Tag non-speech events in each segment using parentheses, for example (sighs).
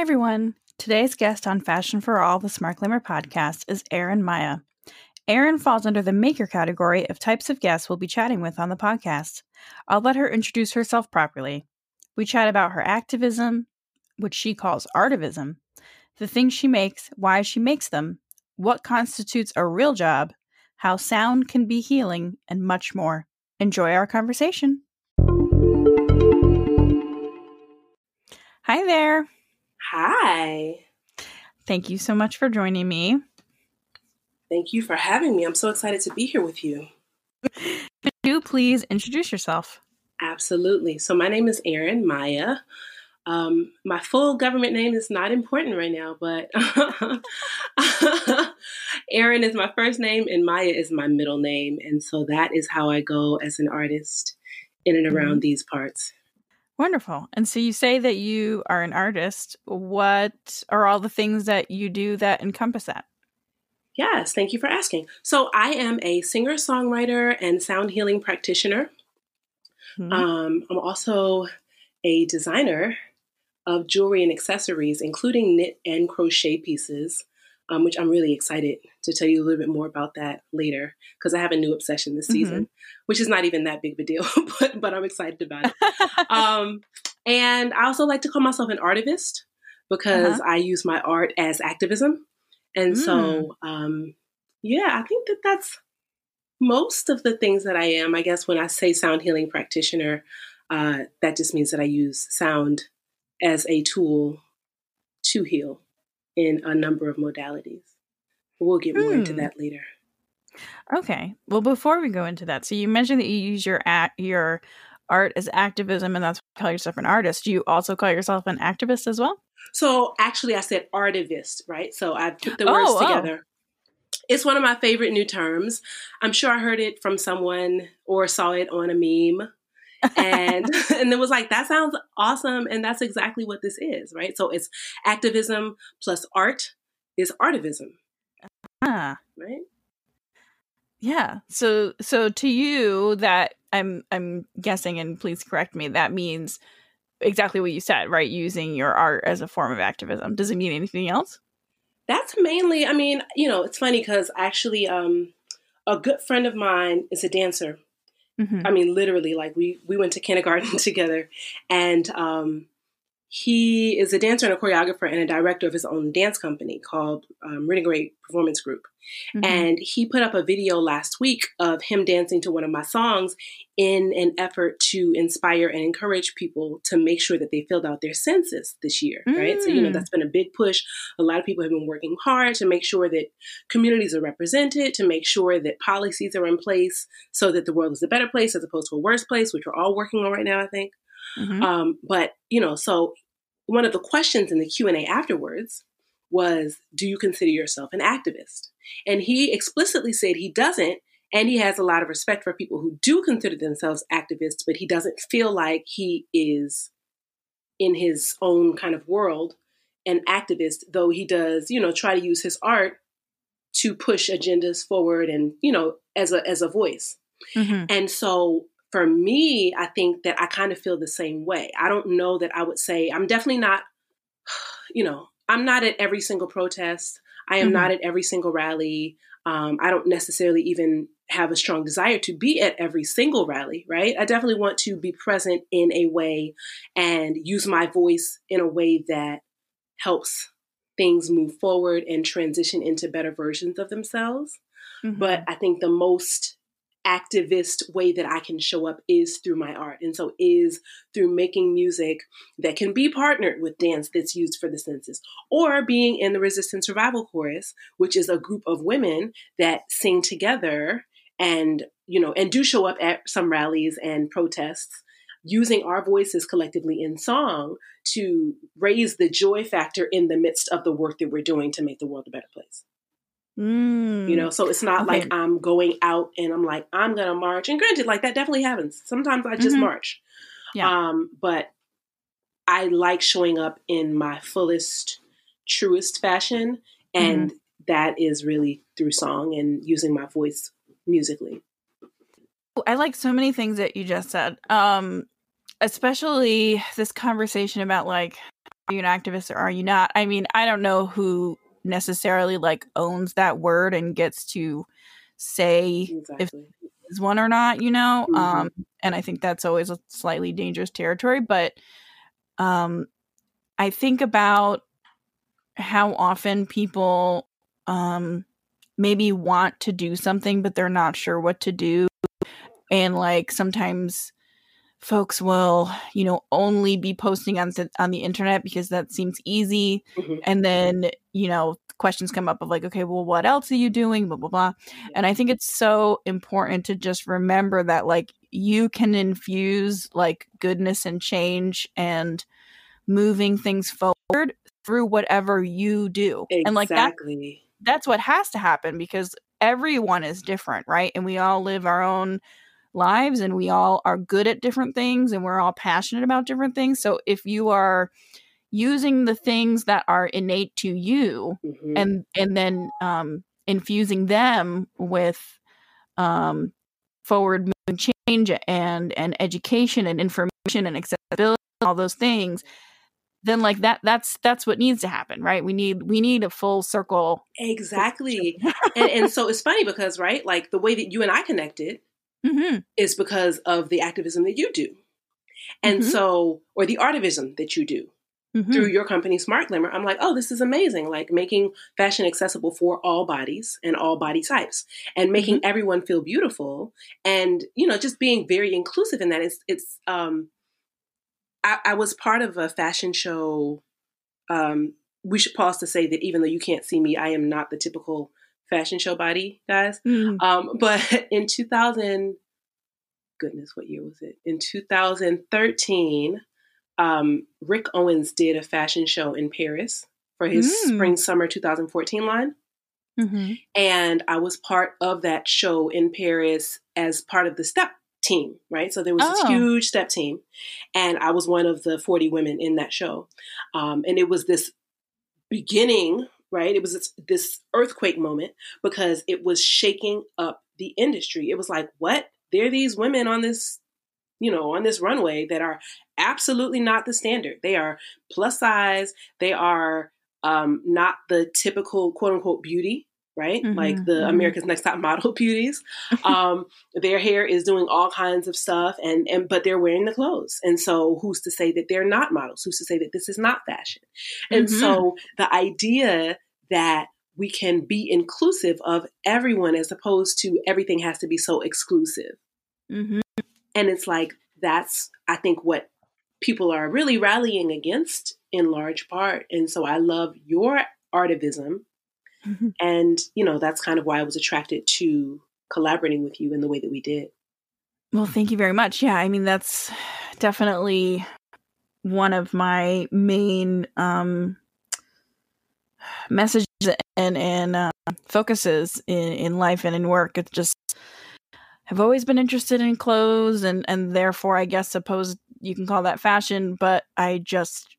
Hi, everyone. Today's guest on Fashion for All, the Smart Glamour podcast, is Erin Maya. Erin falls under the maker category of types of guests we'll be chatting with on the podcast. I'll let her introduce herself properly. We chat about her activism, which she calls artivism, the things she makes, why she makes them, what constitutes a real job, how sound can be healing, and much more. Enjoy our conversation. Hi there. Hi. Thank you so much for joining me. Thank you for having me. I'm so excited to be here with you. Could you please introduce yourself? Absolutely. So, my name is Erin Maya. Um, my full government name is not important right now, but (laughs) Erin is my first name and Maya is my middle name. And so that is how I go as an artist in and around mm-hmm. these parts. Wonderful. And so you say that you are an artist. What are all the things that you do that encompass that? Yes, thank you for asking. So I am a singer songwriter and sound healing practitioner. Mm-hmm. Um, I'm also a designer of jewelry and accessories, including knit and crochet pieces, um, which I'm really excited to tell you a little bit more about that later because I have a new obsession this mm-hmm. season, which is not even that big of a deal, (laughs) but, but I'm excited about it. (laughs) um, and I also like to call myself an artivist because uh-huh. I use my art as activism. And mm. so, um, yeah, I think that that's most of the things that I am. I guess when I say sound healing practitioner, uh, that just means that I use sound as a tool to heal in a number of modalities. We'll get more into hmm. that later. Okay. Well, before we go into that, so you mentioned that you use your your art as activism, and that's why you call yourself an artist. Do you also call yourself an activist as well? So actually, I said artivist, right? So I put the words oh, oh. together. Oh. It's one of my favorite new terms. I'm sure I heard it from someone or saw it on a meme. And (laughs) (laughs) and it was like that sounds awesome and that's exactly what this is right so it's activism plus art is artivism ah right yeah so so to you that i'm i'm guessing and please correct me that means exactly what you said, right? Using your art as a form of activism. Does it mean anything else? That's mainly, I mean, you know, it's funny because actually, um, a good friend of mine is a dancer. Mm-hmm. I mean, literally, like we we went to kindergarten (laughs) together, and um, he is a dancer and a choreographer and a director of his own dance company called um, Renegade Performance Group. Mm-hmm. And he put up a video last week of him dancing to one of my songs in an effort to inspire and encourage people to make sure that they filled out their census this year, mm. right? So, you know, mm. that's been a big push. A lot of people have been working hard to make sure that communities are represented, to make sure that policies are in place so that the world is a better place as opposed to a worse place, which we're all working on right now, I think. Mm-hmm. Um, but you know, so one of the questions in the Q and A afterwards was, "Do you consider yourself an activist?" And he explicitly said he doesn't, and he has a lot of respect for people who do consider themselves activists, but he doesn't feel like he is in his own kind of world an activist, though he does, you know, try to use his art to push agendas forward and, you know, as a as a voice. Mm-hmm. And so for me, I think that I kind of feel the same way. I don't know that I would say I'm definitely not, (sighs) you know, I'm not at every single protest. I am mm-hmm. not at every single rally. Um, I don't necessarily even have a strong desire to be at every single rally, right? I definitely want to be present in a way and use my voice in a way that helps things move forward and transition into better versions of themselves. Mm-hmm. But I think the most activist way that I can show up is through my art. And so is through making music that can be partnered with dance that's used for the census or being in the resistance revival chorus, which is a group of women that sing together and, you know, and do show up at some rallies and protests using our voices collectively in song to raise the joy factor in the midst of the work that we're doing to make the world a better place. Mm. You know, so it's not okay. like I'm going out and I'm like, I'm going to march. And granted, like that definitely happens. Sometimes I just mm-hmm. march. Yeah. Um, but I like showing up in my fullest, truest fashion. And mm-hmm. that is really through song and using my voice musically. I like so many things that you just said. Um, especially this conversation about like are you an activist or are you not? I mean, I don't know who necessarily like owns that word and gets to say exactly. if is one or not, you know? Mm-hmm. Um, and I think that's always a slightly dangerous territory. But um, I think about how often people um, maybe want to do something, but they're not sure what to do. And like sometimes folks will, you know, only be posting on on the internet because that seems easy. Mm-hmm. And then, you know, questions come up of like, okay, well, what else are you doing? Blah, blah, blah. And I think it's so important to just remember that like you can infuse like goodness and change and moving things forward through whatever you do. Exactly. And like that, that's what has to happen because everyone is different, right? And we all live our own lives and we all are good at different things and we're all passionate about different things. So if you are using the things that are innate to you mm-hmm. and and then um, infusing them with um, forward change and and education and information and accessibility all those things then like that that's that's what needs to happen right we need we need a full circle exactly (laughs) and, and so it's funny because right like the way that you and i connected mm-hmm. is because of the activism that you do and mm-hmm. so or the artivism that you do mm-hmm. through your company, Smart Glamour, I'm like, oh, this is amazing. Like making fashion accessible for all bodies and all body types and making mm-hmm. everyone feel beautiful and, you know, just being very inclusive in that. It's, it's, um, I, I was part of a fashion show. Um, we should pause to say that even though you can't see me, I am not the typical fashion show body, guys. Mm. Um, (laughs) but in 2000, goodness, what year was it? In 2013, um, Rick Owens did a fashion show in Paris for his mm. spring summer 2014 line. Mm-hmm. And I was part of that show in Paris as part of the step team, right? So there was oh. this huge step team, and I was one of the 40 women in that show. Um, and it was this beginning, right? It was this, earthquake moment because it was shaking up the industry. It was like, what? There are these women on this you know, on this runway that are absolutely not the standard. They are plus size. They are um, not the typical quote unquote beauty, right? Mm-hmm, like the mm-hmm. America's Next Top Model (laughs) beauties. Um, their hair is doing all kinds of stuff, and and but they're wearing the clothes. And so, who's to say that they're not models? Who's to say that this is not fashion? And mm-hmm. so, the idea that we can be inclusive of everyone as opposed to everything has to be so exclusive. Mm-hmm. And it's like, that's, I think, what people are really rallying against in large part. And so I love your artivism. Mm-hmm. And, you know, that's kind of why I was attracted to collaborating with you in the way that we did. Well, thank you very much. Yeah, I mean, that's definitely one of my main um, messages and, and uh, focuses in, in life and in work. It's just have always been interested in clothes and and therefore I guess suppose you can call that fashion, but I just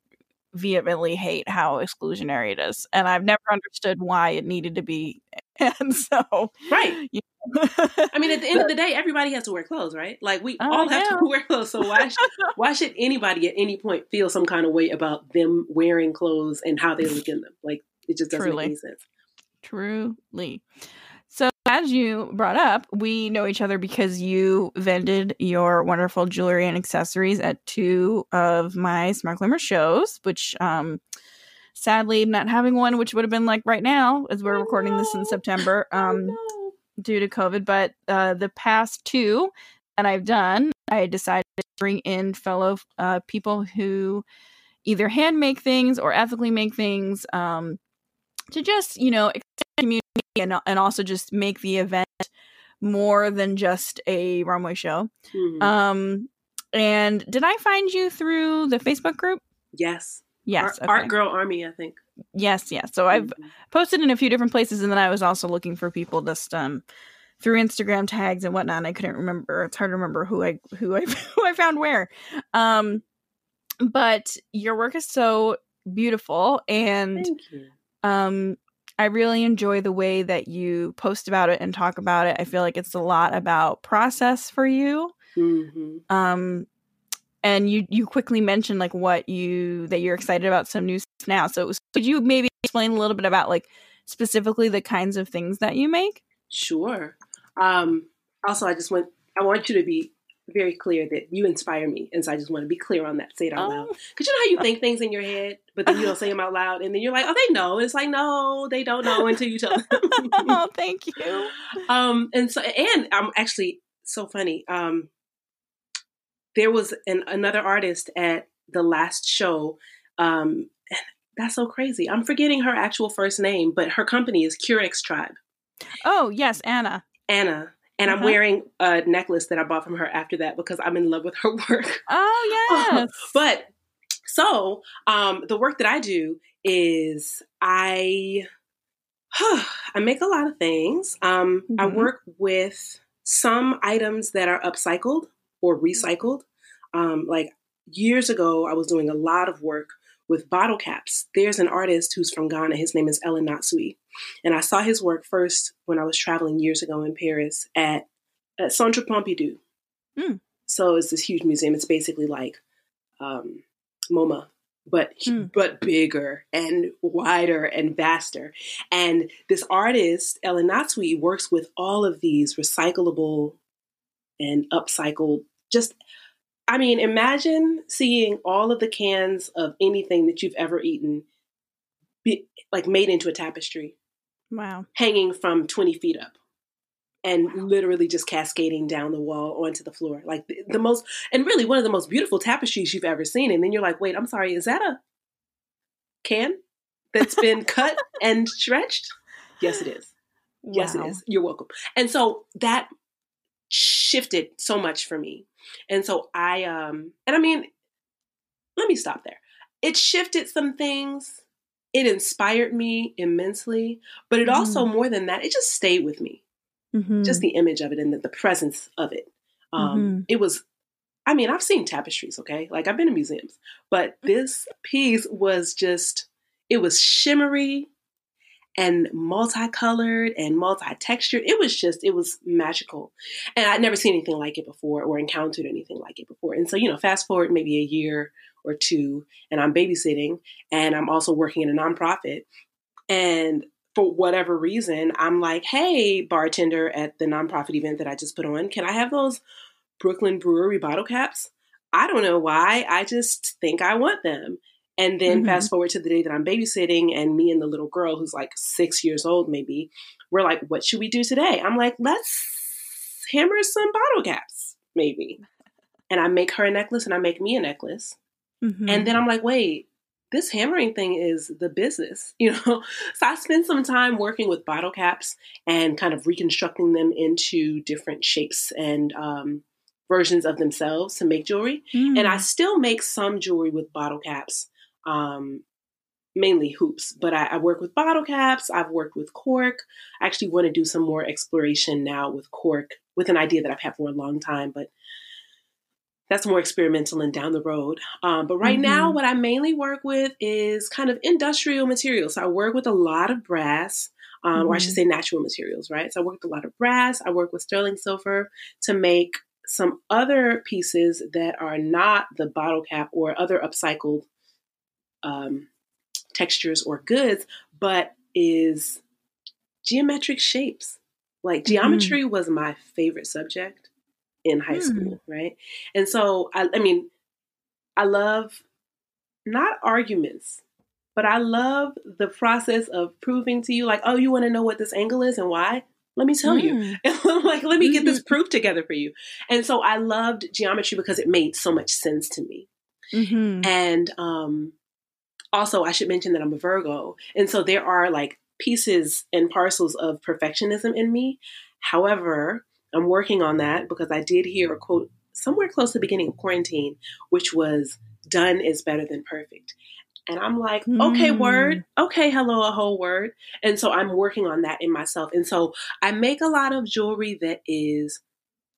vehemently hate how exclusionary it is. And I've never understood why it needed to be. (laughs) And so Right. You know. I mean at the end of the (laughs) day, everybody has to wear clothes, right? Like we oh, all have to (laughs) wear clothes. So why should, why should anybody at any point feel some kind of way about them wearing clothes and how they look in them? Like it just doesn't Truly. make any sense. Truly. As you brought up, we know each other because you vended your wonderful jewelry and accessories at two of my Smart Glamour shows, which, um, sadly, not having one, which would have been like right now, as we're recording this in September, um, due to COVID. But uh, the past two that I've done, I decided to bring in fellow uh, people who either hand make things or ethically make things um, to just, you know, community and and also just make the event more than just a runway show. Mm-hmm. Um, and did I find you through the Facebook group? Yes. Yes. Art, okay. Art Girl Army, I think. Yes, yes. So I've mm-hmm. posted in a few different places, and then I was also looking for people just um through Instagram tags and whatnot. And I couldn't remember. It's hard to remember who I who I (laughs) who I found where. Um, but your work is so beautiful, and um, I really enjoy the way that you post about it and talk about it. I feel like it's a lot about process for you. Mm-hmm. Um, and you you quickly mentioned like what you that you're excited about some new stuff now. So was, could you maybe explain a little bit about like specifically the kinds of things that you make? Sure. Um, also, I just want I want you to be very clear that you inspire me, and so I just want to be clear on that. Say it out oh. loud, because you know how you think things in your head, but then you don't say them out loud, and then you're like, "Oh, they know." it's like, no, they don't know until you tell them. (laughs) oh, thank you. Um, and so, and I'm actually so funny. Um, there was an, another artist at the last show. Um, that's so crazy. I'm forgetting her actual first name, but her company is Curex Tribe. Oh yes, Anna. Anna. And uh-huh. I'm wearing a necklace that I bought from her after that because I'm in love with her (laughs) work. Oh yes. but so um, the work that I do is I (sighs) I make a lot of things. Um, mm-hmm. I work with some items that are upcycled or recycled. Um, like years ago, I was doing a lot of work with bottle caps. There's an artist who's from Ghana. His name is El Anatsui. And I saw his work first when I was traveling years ago in Paris at, at Centre Pompidou. Mm. So it's this huge museum. It's basically like um, MoMA, but mm. but bigger and wider and vaster. And this artist, El Anatsui, works with all of these recyclable and upcycled, just I mean, imagine seeing all of the cans of anything that you've ever eaten be like made into a tapestry. Wow. Hanging from 20 feet up and wow. literally just cascading down the wall onto the floor. Like the, the, most, and really one of the most beautiful tapestries you've ever seen. And then you're like, wait, I'm sorry, is that a can that's been (laughs) cut and stretched? Yes, it is. Wow. Yes, it is. You're welcome. And so that shifted so much for me. And so I um and I mean let me stop there. It shifted some things. It inspired me immensely, but it also mm-hmm. more than that, it just stayed with me. Mm-hmm. Just the image of it and the, the presence of it. Um mm-hmm. it was I mean, I've seen tapestries, okay? Like I've been in museums, but mm. this piece was just it was shimmery and multicolored and multi-textured. It was just, it was magical. And I'd never seen anything like it before or encountered anything like it before. And so, you know, fast forward maybe a year or two, and I'm babysitting and I'm also working in a nonprofit. And for whatever reason, I'm like, hey, bartender at the nonprofit event that I just put on, can I have those Brooklyn Brewery bottle caps? I don't know why. I just think I want them. And then mm-hmm. fast forward to the day that I'm babysitting, and me and the little girl who's like six years old, maybe, we're like, what should we do today? I'm like, let's hammer some bottle caps, maybe. And I make her a necklace and I make me a necklace. Mm-hmm. And then I'm like, wait, this hammering thing is the business, (laughs) you know? So I spent some time working with bottle caps and kind of reconstructing them into different shapes and um, versions of themselves to make jewelry. Mm. And I mm. still make some jewelry with bottle caps um, mainly hoops, but I, I, work with bottle caps. I've worked with cork. I actually want to do some more exploration now with cork with an idea that I've had for a long time, but that's more experimental and down the road. Um, but right mm-hmm. now, what I mainly work with is kind of industrial materials. So I work with a lot of brass. Um, mm-hmm. Or I should mm-hmm. say natural materials, right? So I work with a lot of brass. I work with sterling silver to make some other pieces that are not the bottle cap or other upcycled um, textures or goods, but is geometric shapes. Like mm-hmm. geometry mm. was my favorite subject in high mm. school, right? And so, I, I mean, I love not arguments, but I love the process of proving to you, like, oh, you want to know what this angle is and why? Let me tell mm. you. (laughs) like, let me get this mm-hmm. proof together for you. And so I loved geometry because it made so much sense to me. Mm-hmm. And um, also, I should mention that I'm a Virgo. And so there are like pieces and parcels of perfectionism in me. However, I'm working on that because I did hear a quote somewhere close to the beginning of quarantine, which was done is better than perfect. And I'm like, mm. okay, word. Okay, hello, a whole word. And so I'm working on that in myself. And so I make a lot of jewelry that is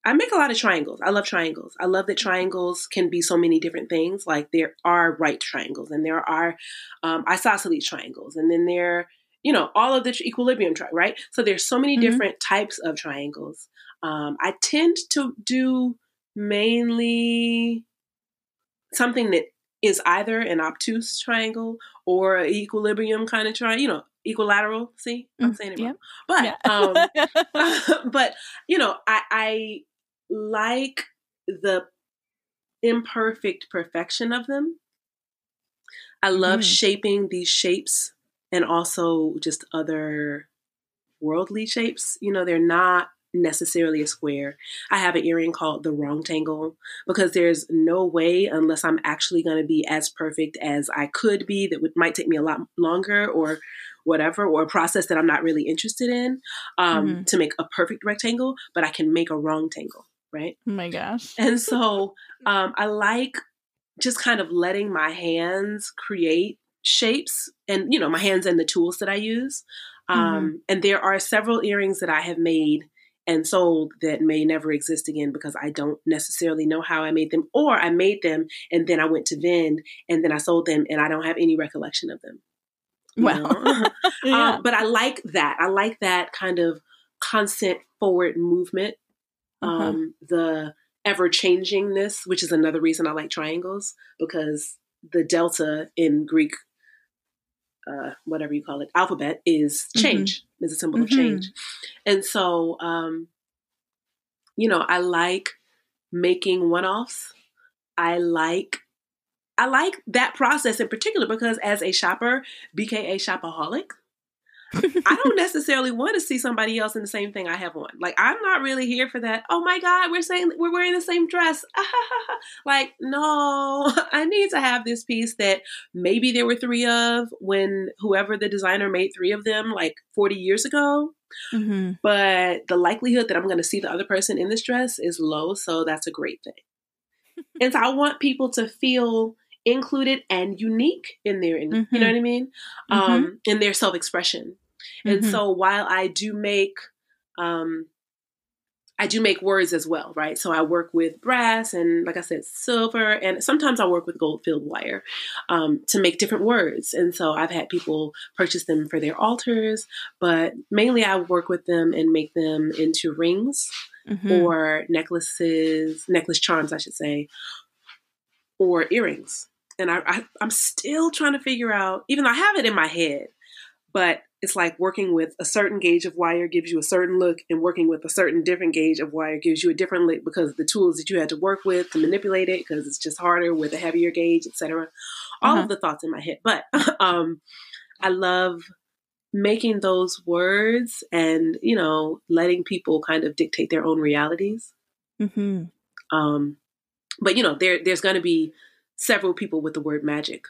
I make a lot of triangles. I love triangles. I love that triangles can be so many different things. Like there are right triangles and there are um, isosceles triangles and then there, you know, all of the equilibrium, tri- right? So there's so many mm-hmm. different types of triangles. Um, I tend to do mainly something that is either an obtuse triangle or an equilibrium kind of triangle, you know, equilateral. See, I'm mm, saying it wrong. Yeah. But, yeah. um, (laughs) (laughs) but you know, I, I like the imperfect perfection of them. I love mm. shaping these shapes and also just other worldly shapes. You know, they're not necessarily a square. I have an earring called the Wrongtangle because there's no way unless I'm actually going to be as perfect as I could be that would might take me a lot longer or whatever or a process that I'm not really interested in um, mm-hmm. to make a perfect rectangle, but I can make a Wrongtangle, right? Oh my gosh. And so (laughs) um, I like just kind of letting my hands create shapes and you know my hands and the tools that I use. Um, mm-hmm. And there are several earrings that I have made and sold that may never exist again because I don't necessarily know how I made them, or I made them and then I went to vend and then I sold them and I don't have any recollection of them. Well, (laughs) (laughs) yeah. um, but I like that. I like that kind of constant forward movement. Uh-huh. Um, the ever changingness, which is another reason I like triangles because the delta in Greek uh, whatever you call it, alphabet is mm-hmm. change, mm-hmm. is a symbol mm-hmm. of change. And so, um, you know, I like making one offs. I like I like that process in particular because as a shopper, BKA shopaholic, (laughs) I don't necessarily want to see somebody else in the same thing I have on. Like I'm not really here for that. Oh my god, we're saying we're wearing the same dress. (laughs) like no, (laughs) I need to have this piece that maybe there were 3 of when whoever the designer made 3 of them like 40 years ago. Mm-hmm. But the likelihood that I'm going to see the other person in this dress is low, so that's a great thing. and so I want people to feel included and unique in their, mm-hmm. you know mm-hmm. what I mean, mm-hmm. um, in their self expression. And mm-hmm. so while I do make um, I do make words as well, right? So I work with brass and, like I said, silver, and sometimes I work with gold filled wire um, to make different words. And so I've had people purchase them for their altars, but mainly I work with them and make them into rings mm-hmm. or necklaces, necklace charms, I should say, or earrings. And I, I, I'm still trying to figure out, even though I have it in my head, but it's like working with a certain gauge of wire gives you a certain look and working with a certain different gauge of wire gives you a different look because the tools that you had to work with to manipulate it because it's just harder with a heavier gauge etc all uh-huh. of the thoughts in my head but (laughs) um i love making those words and you know letting people kind of dictate their own realities mm-hmm. um but you know there there's going to be several people with the word magic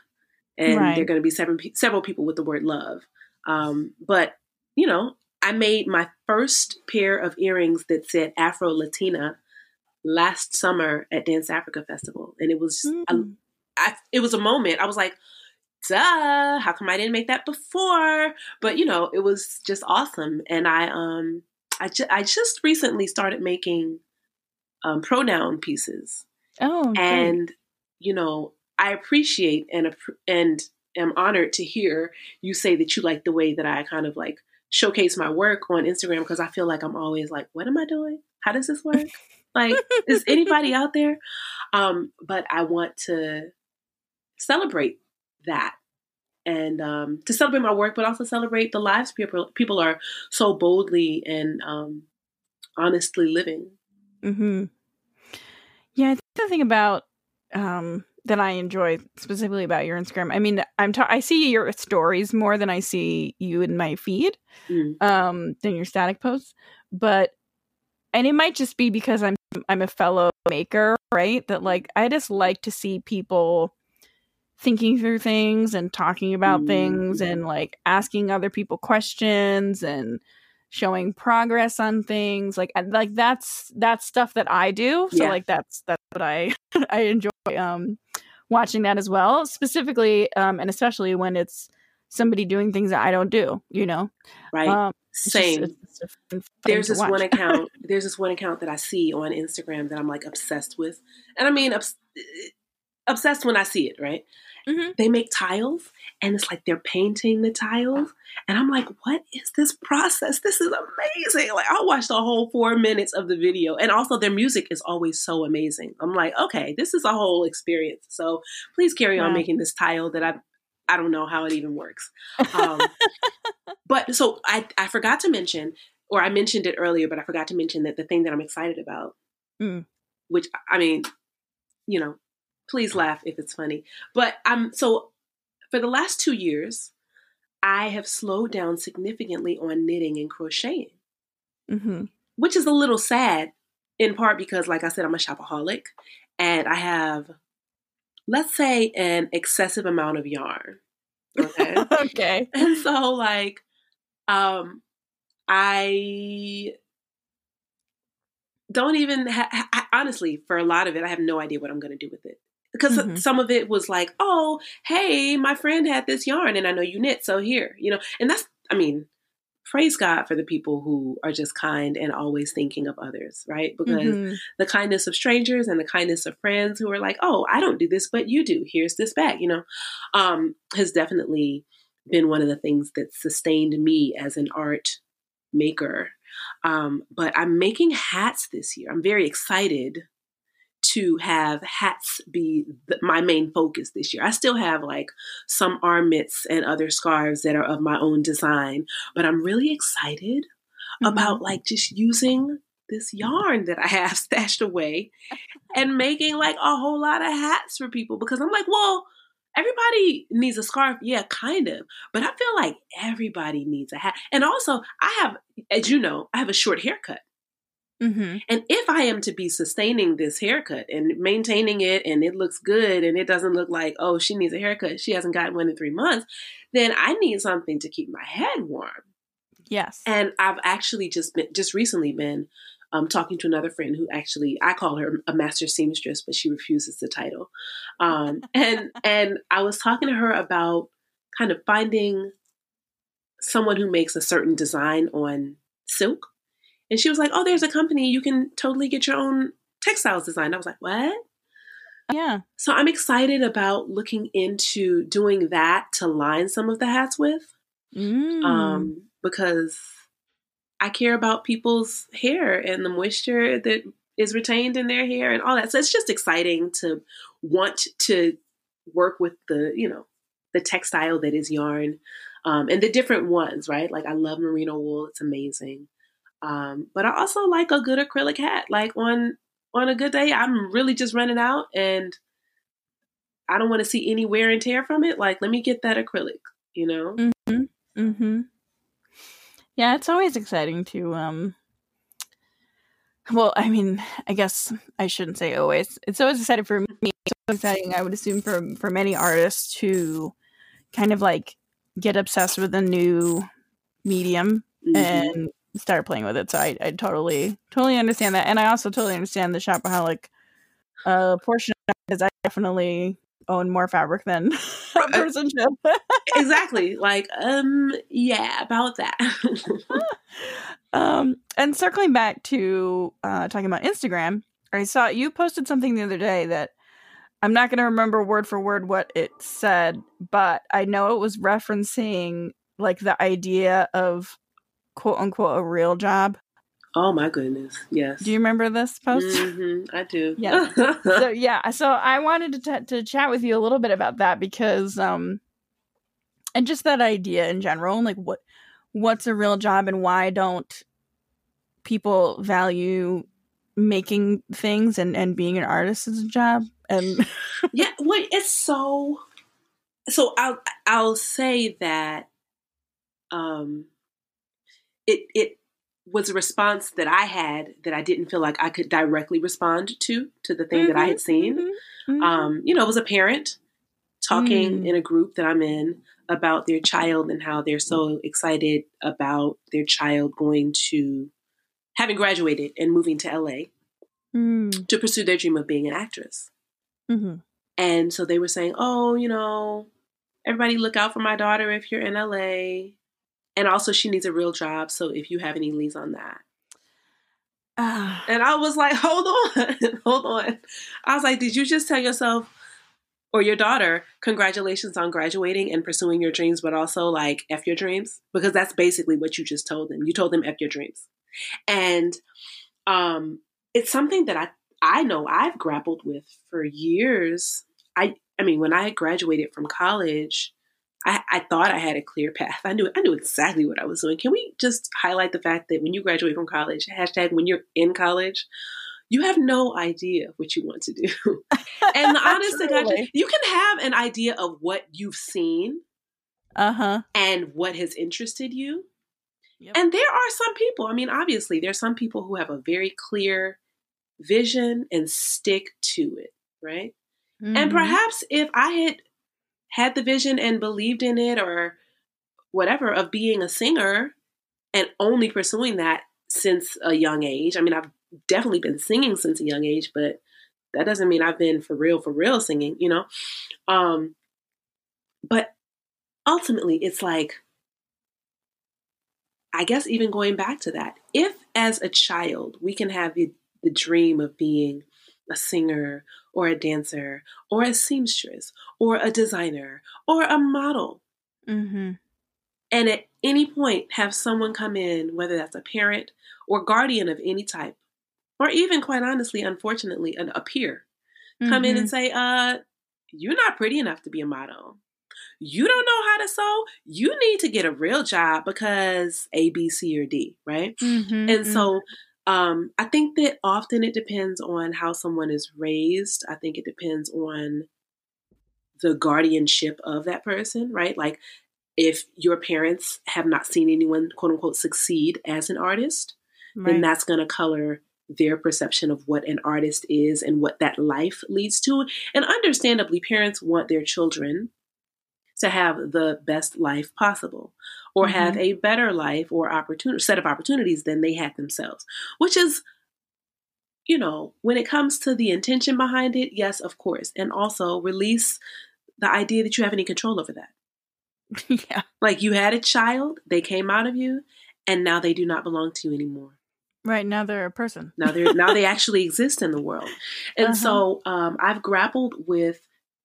and right. there are going to be seven, several people with the word love um, but, you know, I made my first pair of earrings that said Afro Latina last summer at Dance Africa Festival. And it was, mm. I, I, it was a moment. I was like, duh, how come I didn't make that before? But, you know, it was just awesome. And I, um, I, ju- I just recently started making um, pronoun pieces. Oh, and you know, I appreciate and and am honored to hear you say that you like the way that I kind of like showcase my work on Instagram because I feel like I'm always like, what am I doing? How does this work? like, is (laughs) anybody out there? Um, but I want to celebrate that and um, to celebrate my work, but also celebrate the lives people people are so boldly and um, honestly living. Mm-hmm. Yeah, I think the thing about um, that I enjoy specifically about your Instagram. I mean, I'm ta- I see your stories more than I see you in my feed, mm. um, than your static posts. But and it might just be because I'm I'm a fellow maker, right? That like I just like to see people thinking through things and talking about mm. things and like asking other people questions and showing progress on things like like that's that's stuff that I do so yeah. like that's that's what I (laughs) I enjoy um watching that as well specifically um and especially when it's somebody doing things that I don't do you know? Right. Um, same. just, it's there's this one (laughs) account there's this one account that I see on Instagram that I'm like obsessed with and I mean obs- obsessed when I see it right mm-hmm. they make tiles and it's like they're painting the tiles. And I'm like, what is this process? This is amazing. Like, I watched the whole four minutes of the video. And also, their music is always so amazing. I'm like, okay, this is a whole experience. So please carry on making this tile that I. I don't know how it even works. Um, (laughs) but so I, I forgot to mention, or I mentioned it earlier, but I forgot to mention that the thing that I'm excited about, mm. which I mean, you know, please laugh if it's funny. But I'm so for the last two years, I have slowed down significantly on knitting and crocheting, mm-hmm. which is a little sad in part because, like I said, I'm a shopaholic and I have, let's say, an excessive amount of yarn. Okay. (laughs) okay. And so, like, um, I don't even ha- honestly for a lot of it i have no idea what i'm going to do with it because mm-hmm. some of it was like oh hey my friend had this yarn and i know you knit so here you know and that's i mean praise god for the people who are just kind and always thinking of others right because mm-hmm. the kindness of strangers and the kindness of friends who are like oh i don't do this but you do here's this bag you know um, has definitely been one of the things that sustained me as an art maker um, but I'm making hats this year. I'm very excited to have hats be the, my main focus this year. I still have like some arm mitts and other scarves that are of my own design, but I'm really excited mm-hmm. about like just using this yarn that I have (laughs) stashed away and making like a whole lot of hats for people because I'm like, well, everybody needs a scarf. Yeah, kind of. But I feel like everybody needs a hat. And also, I have, as you know, I have a short haircut. Mm-hmm. And if I am to be sustaining this haircut and maintaining it and it looks good and it doesn't look like, oh, she needs a haircut, she hasn't gotten one in three months, then I need something to keep my head warm. Yes. And I've actually just been, just recently been um, talking to another friend who actually I call her a master seamstress, but she refuses the title. Um, (laughs) and and I was talking to her about kind of finding someone who makes a certain design on silk, and she was like, "Oh, there's a company you can totally get your own textiles designed." I was like, "What?" Yeah. So I'm excited about looking into doing that to line some of the hats with. Mm. Um, because I care about people's hair and the moisture that is retained in their hair and all that. So it's just exciting to want to work with the, you know, the textile that is yarn um, and the different ones, right? Like I love merino wool; it's amazing. Um, but I also like a good acrylic hat. Like on on a good day, I'm really just running out and I don't want to see any wear and tear from it. Like, let me get that acrylic, you know? Mm-hmm. Mm-hmm. Yeah, it's always exciting to um well, I mean, I guess I shouldn't say always. It's always exciting for me. It's exciting, I would assume, for for many artists to kind of like get obsessed with a new medium mm-hmm. and start playing with it. So I, I totally totally understand that, and I also totally understand the shopaholic uh, portion because I definitely own more fabric than (laughs) a person should. (laughs) exactly. Like, um, yeah, about that. (laughs) um, and circling back to uh, talking about Instagram, I saw you posted something the other day that I'm not going to remember word for word what it said, but I know it was referencing like the idea of quote unquote a real job. Oh my goodness! Yes. Do you remember this post? Mm-hmm, I do. Yeah. so (laughs) yeah, so I wanted to t- to chat with you a little bit about that because um, and just that idea in general, and like what what's a real job and why don't people value making things and and being an artist as a job and (laughs) yeah, well, it's so. So I'll I'll say that, um, it it was a response that I had that I didn't feel like I could directly respond to to the thing mm-hmm, that I had mm-hmm, seen. Mm-hmm, mm-hmm. Um, you know, it was a parent talking mm. in a group that I'm in about their child and how they're so excited about their child going to having graduated and moving to LA mm. to pursue their dream of being an actress. Mm-hmm. And so they were saying, "Oh, you know, everybody look out for my daughter if you're in LA." And also, she needs a real job. So if you have any leads on that. Uh, and I was like, (laughs) hold on, hold on. I was like, did you just tell yourself, or your daughter, congratulations on graduating and pursuing your dreams, but also like F your dreams, because that's basically what you just told them. You told them F your dreams. And um, it's something that I, I know I've grappled with for years. I, I mean, when I graduated from college, I, I thought I had a clear path. I knew I knew exactly what I was doing. Can we just highlight the fact that when you graduate from college, hashtag when you're in college, you have no idea what you want to do. (laughs) and the honest to God, you can have an idea of what you've seen uh-huh. and what has interested you. Yep. And there are some people, I mean, obviously, there's some people who have a very clear vision and stick to it, right? Mm-hmm. And perhaps if I had had the vision and believed in it or whatever of being a singer and only pursuing that since a young age, I mean, I've definitely been singing since a young age, but that doesn't mean I've been for real, for real singing, you know? Um, but ultimately, it's like, I guess even going back to that, if as a child we can have the, the dream of being a singer or a dancer or a seamstress or a designer or a model, mm-hmm. and at any point have someone come in, whether that's a parent or guardian of any type, or even quite honestly, unfortunately, an, a peer mm-hmm. come in and mm-hmm. say, uh, you're not pretty enough to be a model. You don't know how to sew. You need to get a real job because A, B, C, or D, right? Mm-hmm, and so mm-hmm. Um, I think that often it depends on how someone is raised. I think it depends on the guardianship of that person, right? Like if your parents have not seen anyone, quote unquote, succeed as an artist, right. then that's going to color their perception of what an artist is and what that life leads to. And understandably, parents want their children to have the best life possible or mm-hmm. have a better life or opportunity set of opportunities than they had themselves, which is you know, when it comes to the intention behind it, yes, of course. And also release the idea that you have any control over that. (laughs) yeah. Like you had a child, they came out of you, and now they do not belong to you anymore. Right now, they're a person. now they're now they actually exist in the world, (laughs) and uh-huh. so um, I've grappled with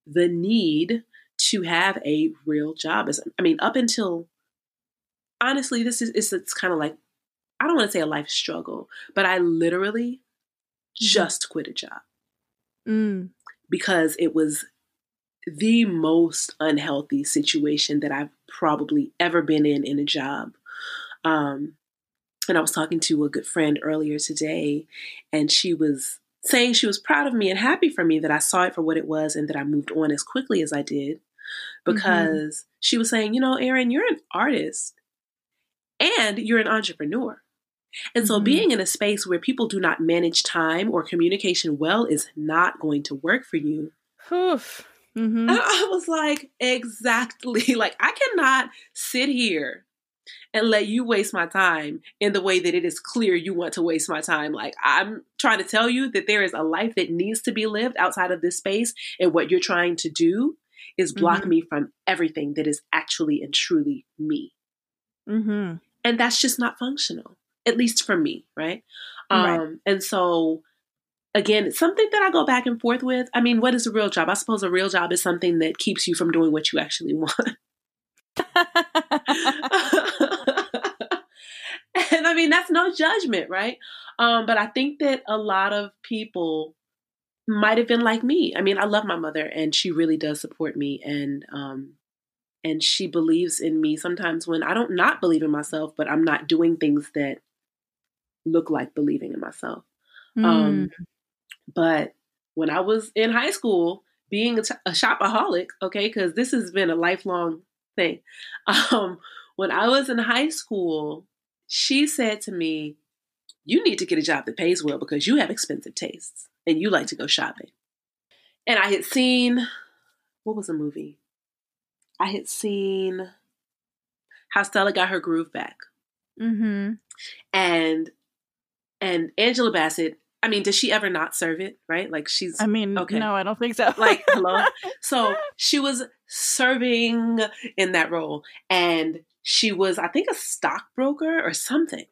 the need to have a real job. As I mean, up until honestly, this is it's, it's kind of like I don't want to say a life struggle, but I literally mm-hmm. just quit a job mm. because it was the most unhealthy situation that I've probably ever been in in a job. Um, and I was talking to a good friend earlier today, and she was saying she was proud of me and happy for me that I saw it for what it was and that I moved on as quickly as I did. Mm-hmm. Because mm-hmm. she was saying, you know, Erin, you're an artist and you're an entrepreneur. And so, mm-hmm. being in a space where people do not manage time or communication well is not going to work for you. Oof. Mm-hmm. I was like, exactly. (laughs) Like, I cannot sit here and let you waste my time in the way that it is clear you want to waste my time. Like, I'm trying to tell you that there is a life that needs to be lived outside of this space, and what you're trying to do is block mm-hmm. me from everything that is actually and truly me. Mm-hmm. And that's just not functional, at least for me, right? right. Um, and so, again, it's something that I go back and forth with. I mean, what is a real job? I suppose a real job is something that keeps you from doing what you actually want. (laughs) (laughs) and I mean, that's no judgment, right? Um, but I think that a lot of people might have been like me. I mean, I love my mother and she really does support me and um and she believes in me sometimes when I don't not believe in myself, but I'm not doing things that look like believing in myself. Mm. Um but when I was in high school, being a, t- a shopaholic, okay, because this has been a lifelong thing. (laughs) Um, when I was in high school, she said to me, You need to get a job that pays well because you have expensive tastes and you like to go shopping. And I had seen, what was the movie? I had seen how Stella got her groove back. Mm-hmm. And and Angela Bassett, I mean, does she ever not serve it? Right? Like she's I mean, okay. no, I don't think so. like, hello. (laughs) So she was serving in that role. And she was, I think, a stockbroker or something.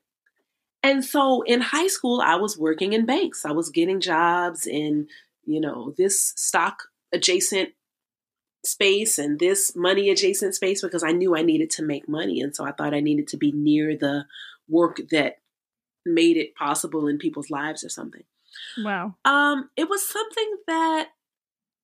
And so in high school, I was working in banks. I was getting jobs in, you know, this stock adjacent space and this money adjacent space because I knew I needed to make money. And so I thought I needed to be near the work that made it possible in people's lives or something. Wow. Um, it was something that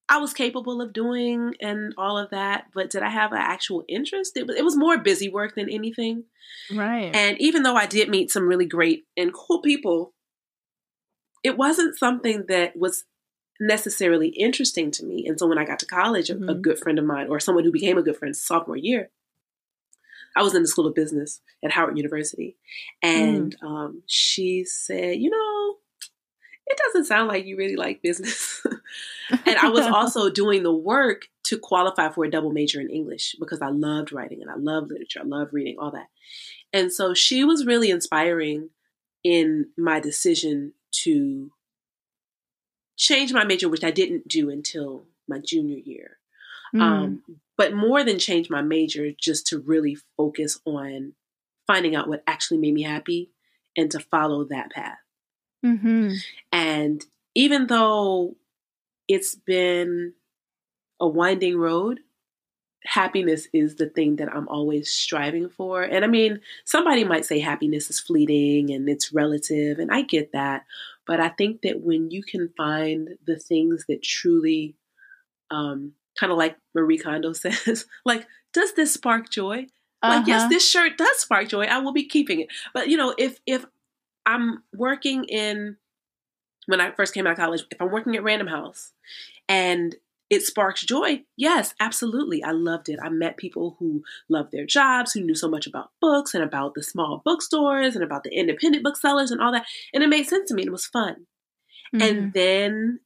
I was capable of doing and all of that, but did I have an actual interest? It was, it was more busy work than anything. Right. And even though I did meet some really great and cool people, it wasn't something that was necessarily interesting to me. And so when I got to college, mm-hmm. a, good friend of mine, or someone who became a good friend sophomore year, I was in the School of Business at Howard University. And mm. um, she said, You know, it doesn't sound like you really like business. (laughs) and I was also doing the work to qualify for a double major in English because I loved writing and I love literature. I love reading, all that. And so she was really inspiring in my decision to change my major, which I didn't do until my junior year. Mm. Um, but more than change my major, just to really focus on finding out what actually made me happy and to follow that path. Mm-hmm. And even though it's been a winding road, happiness is the thing that I'm always striving for. And I mean, somebody might say happiness is fleeting and it's relative, and I get that. But I think that when you can find the things that truly, um, kind of like Marie Kondo (laughs) says, like, does this spark joy? Uh-huh. Like, yes, uh-huh. this shirt does spark joy. I will be keeping it. But you know, if if I'm working in when I first came out of college, if I'm working at Random House and it sparks joy. Yes, absolutely. I loved it. I met people who loved their jobs, who knew so much about books and about the small bookstores and about the independent booksellers and all that. And it made sense to me. It was fun. Mm-hmm. And then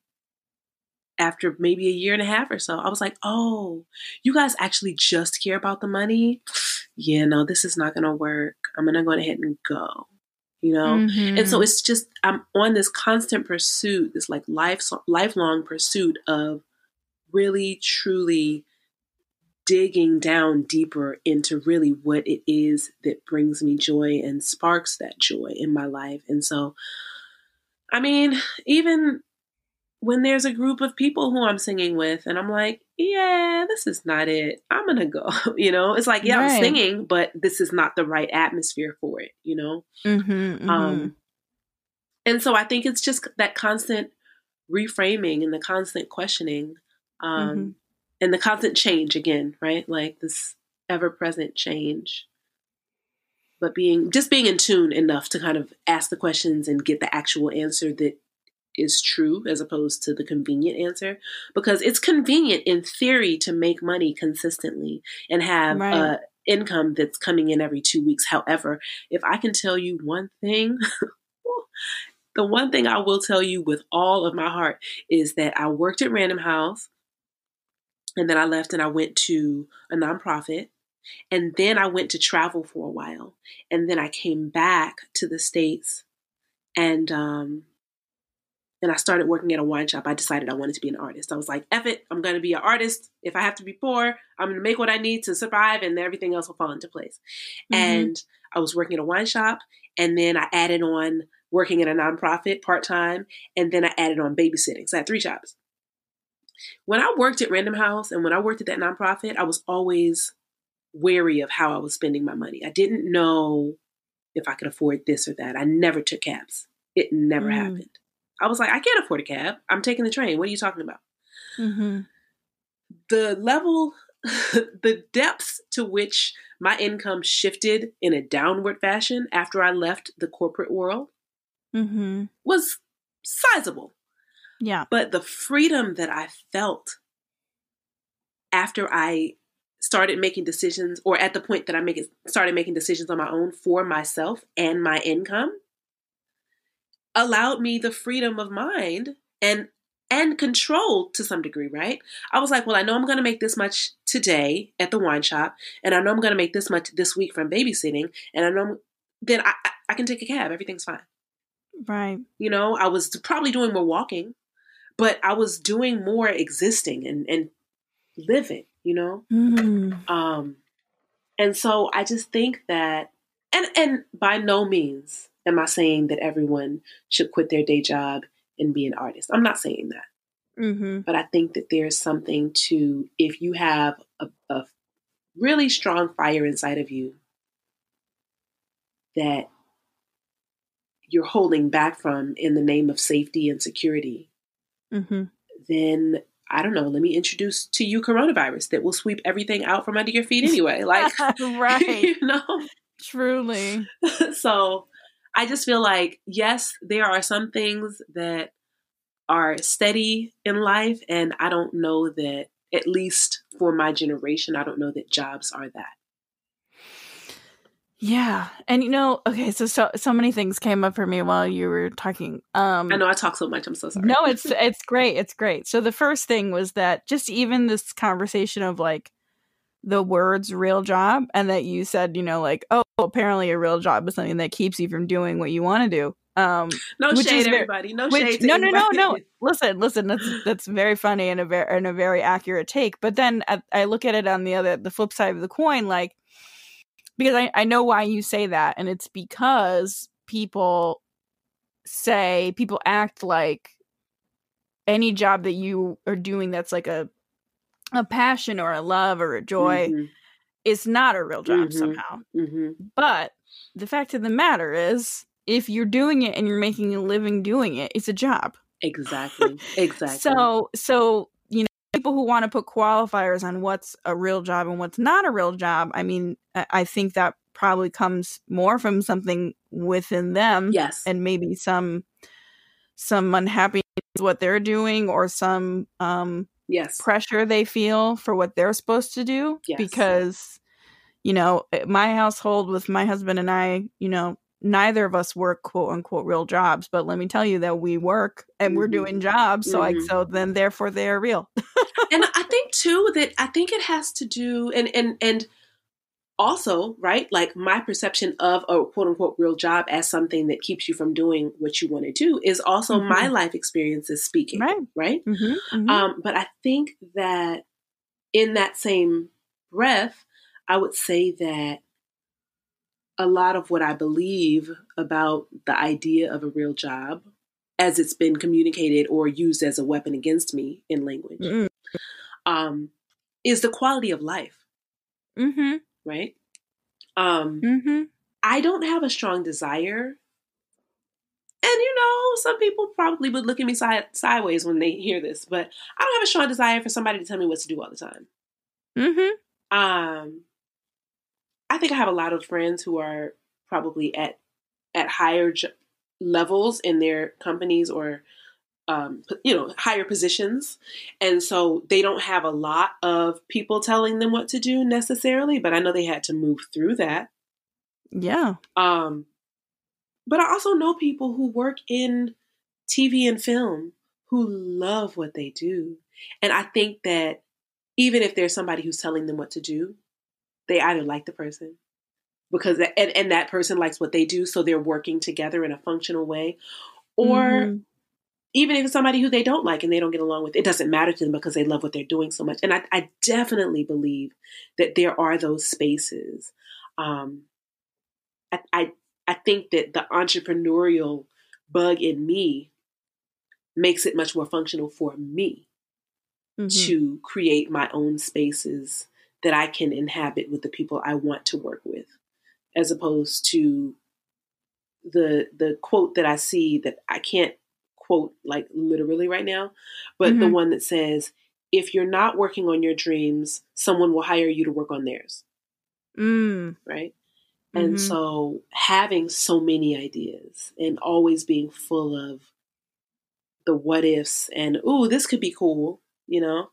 after maybe a year and a half or so, I was like, oh, you guys actually just care about the money? (sighs) Yeah, no, this is not going to work. I'm going to go ahead and go. You know, mm-hmm. and so mm-hmm. it's just I'm on this constant pursuit, this like life lifelong pursuit of really truly digging down deeper into really what it is that brings me joy and sparks that joy in my life. And so, I mean, even when there's a group of people who I'm singing with, and I'm like, yeah, this is not it. I'm gonna go. (laughs) You know, it's like, yeah, right. I'm singing, but this is not the right atmosphere for it. You know, mm-hmm, mm-hmm. um, and so I think it's just that constant reframing and the constant questioning um, mm-hmm. and the constant change again, right? Like this ever present change. But being just being in tune enough to kind of ask the questions and get the actual answer that is true as opposed to the convenient answer because it's convenient in theory to make money consistently and have right. uh, income that's coming in every two weeks. However, if I can tell you one thing, (laughs) the one thing I will tell you with all of my heart is that I worked at Random House. And then I left and I went to a nonprofit. And then I went to travel for a while. And then I came back to the States and um and I started working at a wine shop. I decided I wanted to be an artist. I was like, F it, I'm gonna be an artist. If I have to be poor, I'm gonna make what I need to survive and everything else will fall into place. Mm-hmm. And I was working at a wine shop and then I added on working at a nonprofit part time, and then I added on babysitting. So I had three jobs. When I worked at Random House and when I worked at that nonprofit, I was always wary of how I was spending my money. I didn't know if I could afford this or that. I never took cabs. It never mm. happened. I was like, I can't afford a cab. I'm taking the train. What are you talking about? Mm-hmm. The level, (laughs) the depths to which my income shifted in a downward fashion after I left the corporate world mm-hmm. was sizable. Yeah. But the freedom that I felt after I started making decisions, or at the point that I make it, started making decisions on my own for myself and my income, allowed me the freedom of mind and and control to some degree, right? I was like, well, I know I'm going to make this much today at the wine shop, and I know I'm going to make this much this week from babysitting, and I know I'm, then I, I can take a cab. Everything's fine. Right. You know, I was probably doing more walking, but I was doing more existing and, and living, you know? Mm-hmm. Um, and so I just think that, and, and by no means am I saying that everyone should quit their day job and be an artist. I'm not saying that. Mm-hmm. But I think that there's something to if you have a, a really strong fire inside of you that you're holding back from in the name of safety and security, mm-hmm. then I don't know, let me introduce to you coronavirus that will sweep everything out from under your feet anyway. Like, (laughs) right. (laughs) you know? Truly. (laughs) so I just feel like, yes, there are some things that are steady in life. And I don't know that, at least for my generation, I don't know that jobs are that. Yeah. And you know, okay, so so so many things came up for me while you were talking. Um I know I talk so much. I'm so sorry. No, it's it's great. It's great. So the first thing was that just even this conversation of like the words real job and that you said, you know, like, oh, apparently a real job is something that keeps you from doing what you want to do. Um No shade everybody. No which, shade. No, no, no, no. (laughs) Listen, listen, that's that's very funny and a very and a very accurate take. But then I, I look at it on the other the flip side of the coin like because I, I know why you say that and it's because people say people act like any job that you are doing that's like a a passion or a love or a joy mm-hmm. is not a real job mm-hmm. somehow mm-hmm. but the fact of the matter is if you're doing it and you're making a living doing it it's a job exactly (laughs) exactly so so you know, people who want to put qualifiers on what's a real job and what's not a real job, I mean, I think that probably comes more from something within them. Yes. And maybe some some unhappiness what they're doing or some um yes pressure they feel for what they're supposed to do yes. because you know my household with my husband and I you know neither of us work quote unquote real jobs but let me tell you that we work and mm-hmm. we're doing jobs so mm-hmm. like so then therefore they are real and i (laughs) think too that i think it has to do and and and also right like my perception of a quote unquote real job as something that keeps you from doing what you want to do is also mm-hmm. my life experiences speaking right right mm-hmm. Mm-hmm. um but i think that in that same breath i would say that a lot of what I believe about the idea of a real job as it's been communicated or used as a weapon against me in language mm-hmm. um, is the quality of life. Mm-hmm. Right? Um, mm-hmm. I don't have a strong desire. And you know, some people probably would look at me side, sideways when they hear this, but I don't have a strong desire for somebody to tell me what to do all the time. Mm-hmm. Um, I think I have a lot of friends who are probably at at higher j- levels in their companies or um, you know higher positions. And so they don't have a lot of people telling them what to do necessarily but i know they had to move through that. Yeah. Um but i also know people who work in tv and film who love what they do. And i think that even if there's somebody who's telling them what to do they either like the person because and, and that person likes what they do so they're working together in a functional way or mm-hmm. Even if it's somebody who they don't like and they don't get along with it doesn't matter to them because they love what they're doing so much and i, I definitely believe that there are those spaces um, I, I i think that the entrepreneurial bug in me makes it much more functional for me mm-hmm. to create my own spaces that I can inhabit with the people I want to work with, as opposed to the the quote that I see that I can't quote like literally right now, but mm-hmm. the one that says, "If you're not working on your dreams, someone will hire you to work on theirs." Mm. Right. Mm-hmm. And so having so many ideas and always being full of the what ifs and, ooh, this could be cool, you know,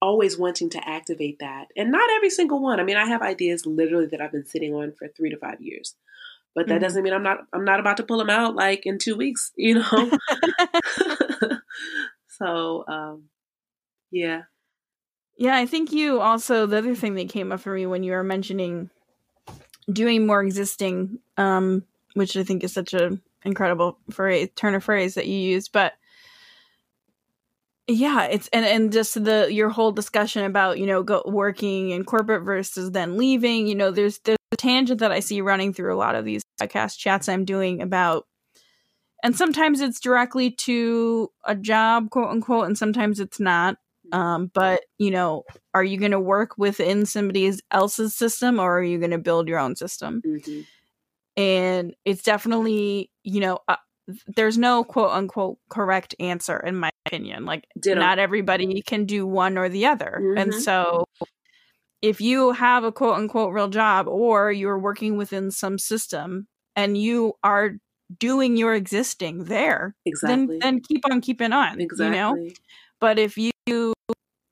always wanting to activate that. And not every single one. I mean, I have ideas literally that I've been sitting on for 3 to 5 years. But that mm-hmm. doesn't mean I'm not I'm not about to pull them out like in 2 weeks, (laughs) you know. (laughs) so, um yeah. Yeah, I think you also the other thing that came up for me when you were mentioning doing more existing um which I think is such a incredible phrase turn of phrase that you use, but yeah it's and and just the your whole discussion about you know go working in corporate versus then leaving you know there's there's a tangent that i see running through a lot of these podcast chats i'm doing about and sometimes it's directly to a job, quote unquote, and sometimes it's not. Um, but you know, are you going to work within somebody else's system or are you going to build your own system? Mm-hmm. And it's definitely, you know, uh, there's no quote unquote correct answer in my opinion. Like, Ditto. not everybody can do one or the other. Mm-hmm. And so, if you have a quote unquote real job or you're working within some system and you are doing your existing there, exactly. then then keep on keeping on. Exactly. You know? But if you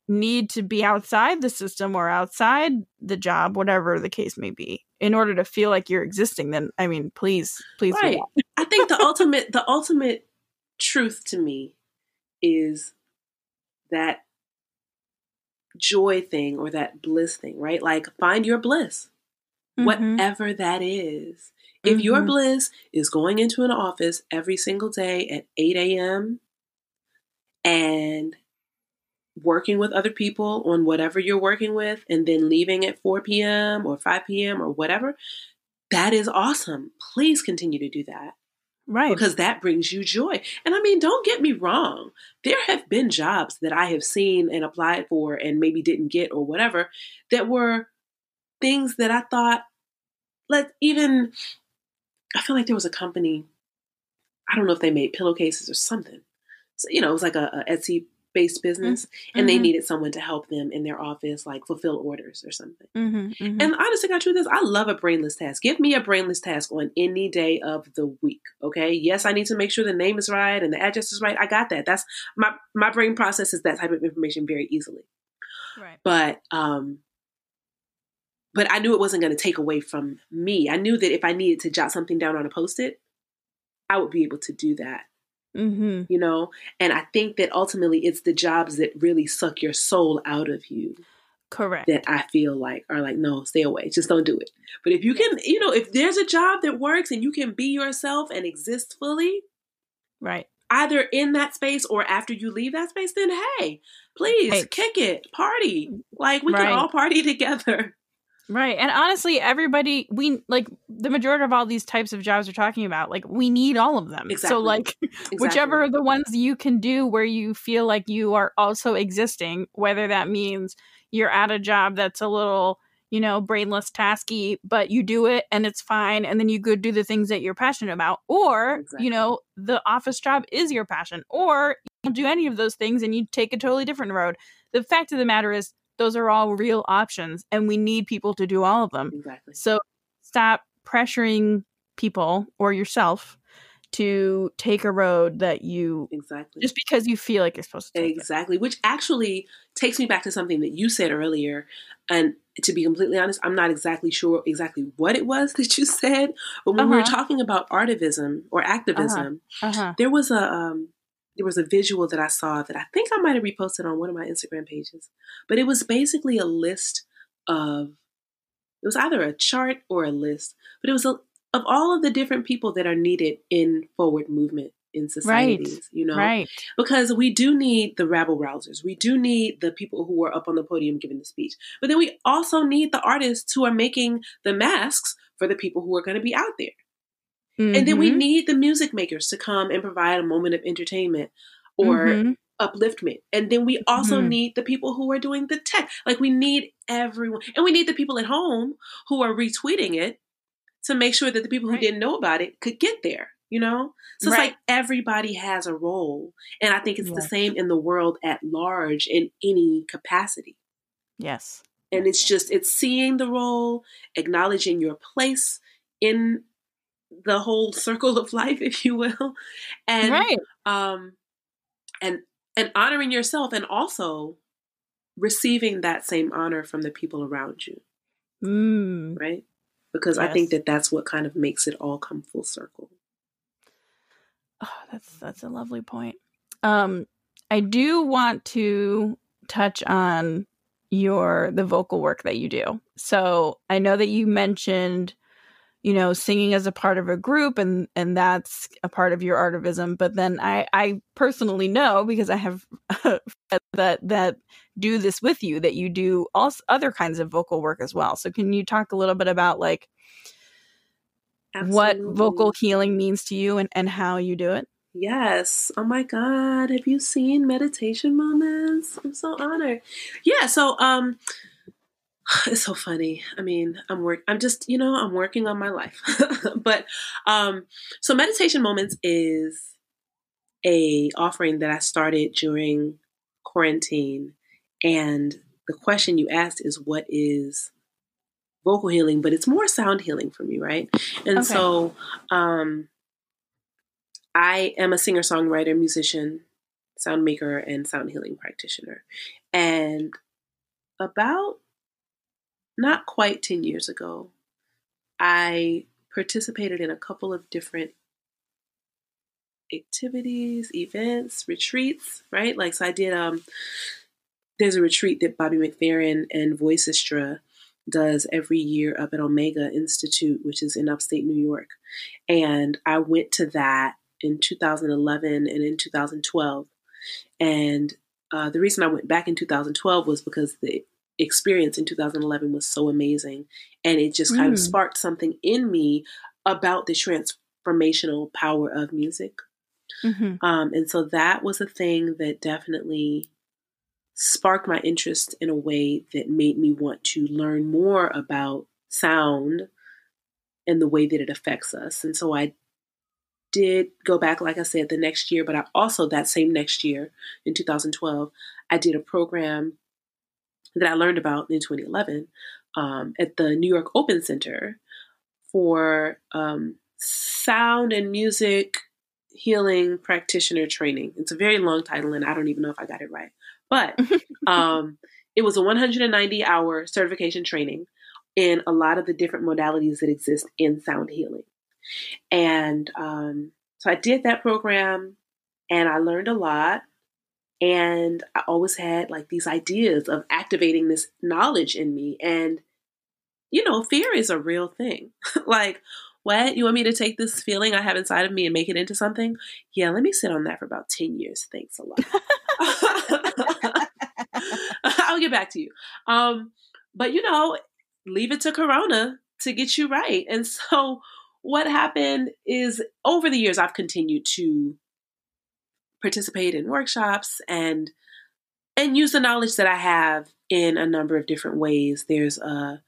need to be outside the system or outside the job, whatever the case may be, in order to feel like you're existing, then I mean, please, please. Right. I think the ultimate, the ultimate truth to me is that joy thing or that bliss thing, right? Like find your bliss, mm-hmm. whatever that is. If mm-hmm. your bliss is going into an office every single day at 8 a.m. and working with other people on whatever you're working with and then leaving at 4 p.m. or 5 p.m. or whatever, that is awesome. Please continue to do that. Right. Because that brings you joy. And I mean, don't get me wrong. There have been jobs that I have seen and applied for and maybe didn't get or whatever that were things that I thought, let even I feel like there was a company, I don't know if they made pillowcases or something. So, you know, it was like a, a Etsy based business mm-hmm. and they mm-hmm. needed someone to help them in their office, like fulfill orders or something. Mm-hmm, mm-hmm. And honestly, got truth is, I love a brainless task. Give me a brainless task on any day of the week. Okay. Yes, I need to make sure the name is right and the address is right. I got that. That's my my brain processes that type of information very easily. Right. But um, but I knew it wasn't going to take away from me. I knew that if I needed to jot something down on a post it, I would be able to do that. Mm-hmm. You know, and I think that ultimately it's the jobs that really suck your soul out of you. Correct. That I feel like are like, no, stay away. Just don't do it. But if you can, you know, if there's a job that works and you can be yourself and exist fully, right. Either in that space or after you leave that space, then hey, please kick it, party. Like we right. can all party (laughs) together. Right. And honestly, everybody we like the majority of all these types of jobs we're talking about, like we need all of them. Exactly. So like (laughs) exactly. whichever the ones you can do where you feel like you are also existing, whether that means you're at a job that's a little, you know, brainless tasky, but you do it and it's fine and then you go do the things that you're passionate about or, exactly. you know, the office job is your passion or you don't do any of those things and you take a totally different road. The fact of the matter is those are all real options and we need people to do all of them. Exactly. So stop pressuring people or yourself to take a road that you exactly just because you feel like you're supposed to exactly it. which actually takes me back to something that you said earlier and to be completely honest i'm not exactly sure exactly what it was (laughs) that you said but when uh-huh. we were uh-huh. talking about artivism or activism uh-huh. Uh-huh. there was a um, there was a visual that I saw that I think I might have reposted on one of my Instagram pages. But it was basically a list of it was either a chart or a list, but it was a, of all of the different people that are needed in forward movement in societies, right. you know? Right. Because we do need the rabble rousers. We do need the people who are up on the podium giving the speech. But then we also need the artists who are making the masks for the people who are going to be out there. Mm-hmm. And then we mm-hmm. need the music makers to come and provide a moment of entertainment or mm-hmm. upliftment. And then we also mm-hmm. need the people who are doing the tech. Like we need everyone. And we need the people at home who are retweeting it to make sure that the people who right. didn't know about it could get there. You know? So right. it's like everybody has a role. And I think it's yes. the same in the world at large in any capacity. Yes. And it's just it's seeing the role, acknowledging your place in the whole circle of life, (laughs) if you will, and right. um, and and honoring yourself, and also receiving that same honor from the people around you, mm. right? Because yes. I think that that's what kind of makes it all come full circle. Oh, that's that's a lovely point. Um, I do want to touch on your the vocal work that you do. So I know that you mentioned you know singing as a part of a group and and that's a part of your artivism but then i i personally know because i have (laughs) that that do this with you that you do all other kinds of vocal work as well so can you talk a little bit about like Absolutely. what vocal healing means to you and, and how you do it? Yes. Oh my God. Have you seen meditation moments? I'm so honored. Yeah. So, um, (sighs) it's so funny. I mean, I'm work. I'm just, you know, I'm working on my life. (laughs) but, um, so meditation moments is a offering that I started during quarantine, and the question you asked is, what is vocal healing? But it's more sound healing for me, right? And okay. so, um, I am a singer songwriter, musician, sound maker, and sound healing practitioner. And about not quite 10 years ago, I participated in a couple of different activities, events, retreats, right? Like, so I did, um, there's a retreat that Bobby McFerrin and Voicestra does every year up at Omega Institute, which is in upstate New York. And I went to that in 2011 and in 2012. And uh, the reason I went back in 2012 was because the experience in 2011 was so amazing. And it just kind mm. of sparked something in me about the transformational power of music. Mm-hmm. Um, and so that was a thing that definitely sparked my interest in a way that made me want to learn more about sound and the way that it affects us. And so I did go back, like I said, the next year, but I also, that same next year in 2012, I did a program that I learned about in 2011 um, at the New York Open Center for um, sound and music healing practitioner training. It's a very long title, and I don't even know if I got it right. But (laughs) um, it was a 190 hour certification training in a lot of the different modalities that exist in sound healing. And um, so I did that program and I learned a lot. And I always had like these ideas of activating this knowledge in me. And, you know, fear is a real thing. (laughs) like, what? You want me to take this feeling I have inside of me and make it into something? Yeah, let me sit on that for about 10 years. Thanks a lot. (laughs) I'll get back to you. Um, but, you know, leave it to Corona to get you right. And so, what happened is over the years, I've continued to participate in workshops and and use the knowledge that I have in a number of different ways. There's a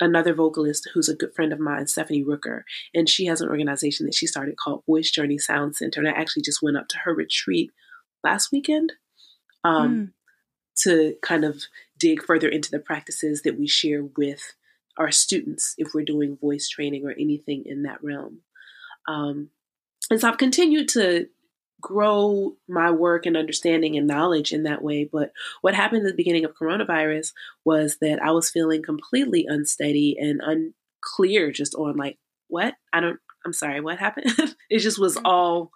another vocalist who's a good friend of mine, Stephanie Rooker, and she has an organization that she started called Voice Journey Sound Center. And I actually just went up to her retreat last weekend um, mm. to kind of dig further into the practices that we share with our students if we're doing voice training or anything in that realm. Um, and so I've continued to grow my work and understanding and knowledge in that way. But what happened at the beginning of coronavirus was that I was feeling completely unsteady and unclear just on like, what? I don't, I'm sorry, what happened? (laughs) it just was mm-hmm. all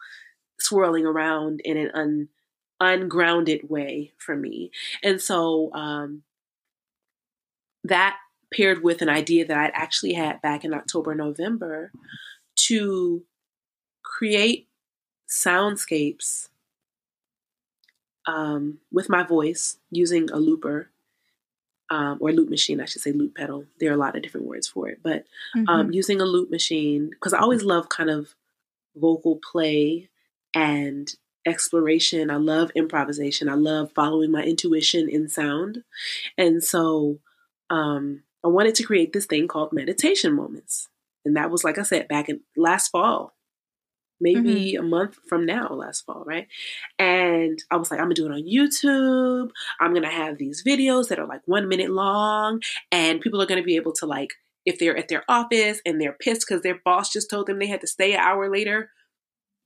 swirling around in an un, ungrounded way for me. And so um, that paired with an idea that I'd actually had back in October, November to create soundscapes um, with my voice using a looper um, or loop machine, I should say loop pedal. There are a lot of different words for it, but um, mm-hmm. using a loop machine because I always love kind of vocal play and exploration. I love improvisation. I love following my intuition in sound, and so um, I wanted to create this thing called meditation moments, and that was like I said back in last fall maybe mm-hmm. a month from now, last fall, right? And I was like, I'm gonna do it on YouTube. I'm gonna have these videos that are like one minute long, and people are gonna be able to like, if they're at their office and they're pissed because their boss just told them they had to stay an hour later,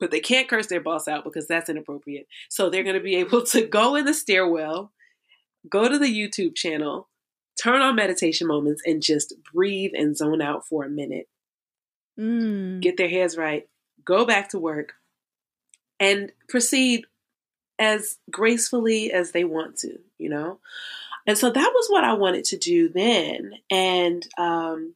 but they can't curse their boss out because that's inappropriate. So they're gonna be (laughs) able to go in the stairwell, go to the YouTube channel, turn on meditation moments, and just breathe and zone out for a minute. Mm. Get their heads right, go back to work, and proceed as gracefully as they want to, you know? And so that was what I wanted to do then. And um,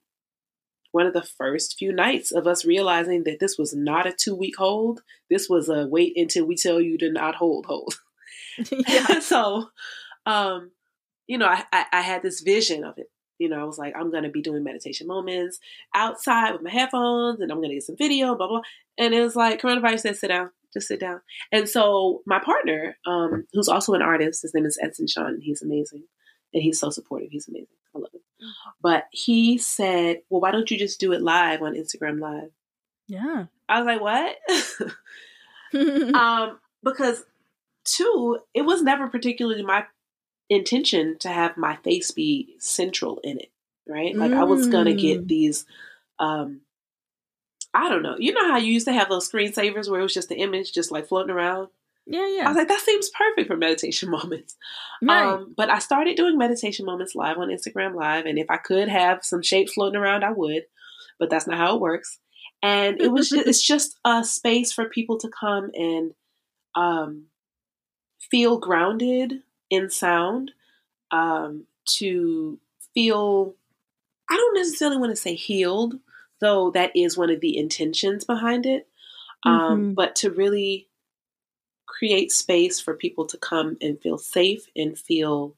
one of the first few nights of us realizing that this was not a two week hold, this was a wait until we tell you to not hold hold. (laughs) (laughs) so, um, you know, I, I, I had this vision of it You know, I was like, I'm going to be doing meditation moments outside with my headphones and I'm going to get some video, blah, blah. And it was like, coronavirus said, sit down, just sit down. And so my partner, um, who's also an artist, his name is Edson Sean, he's amazing. And he's so supportive. He's amazing. I love him. Mm-hmm. But he said, well, why don't you just do it live on Instagram Live? Yeah. I was like, what? (laughs) (laughs) um, because two, it was never particularly my intention to have my face be central in it, right? Like mm. I was gonna get mm. these um I don't know. You know how you used to have those screensavers where it was just the image just like floating around? Yeah, yeah. I was like, that seems perfect for meditation (laughs) moments. Right. Um, but I started doing meditation moments live on Instagram Live, and if I could have some shapes floating around, I would. But that's not how it works. And it was just, (laughs) it's just a space for people to come and um, feel grounded in sound, um, to feel, I don't necessarily want to say healed, though that is one of the intentions behind it, um, mm-hmm. but to really create space for people to come and feel safe and feel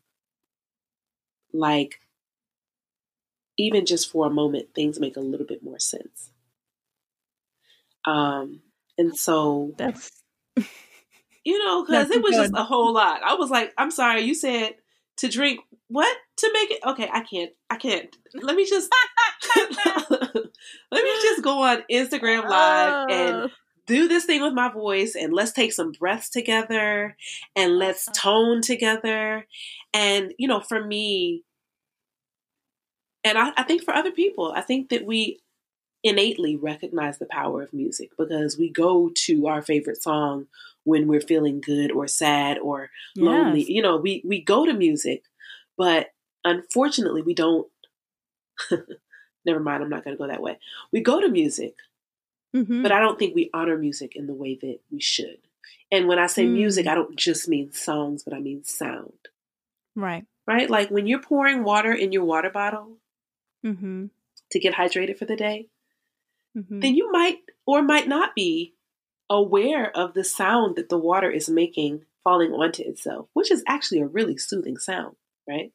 like even just for a moment things make a little bit more sense um and so that's (laughs) you know, because it was good. just a whole lot. I was like, I'm sorry, you said to drink what to make it? Okay, I can't. I can't. Let me just (laughs) let me just go on Instagram live and oh. do this thing with my voice and let's take some breaths together and let's uh-huh. tone together. And you know, for me, and I, I think for other people, I think that we innately recognize the power of music because we go to our favorite song when we're feeling good or sad or yes. lonely. You know, we we go to music, but unfortunately, we don't. (laughs) never mind. I'm not going to go that way. We go to music, mm-hmm. but I don't think we honor music in the way that we should. And when I say mm. music, I don't just mean songs, but I mean sound. Right. Right. Like when you're pouring water in your water bottle mm-hmm. to get hydrated for the day, mm-hmm. then you might or might not be aware of the sound that the water is making falling onto itself, which is actually a really soothing sound, right?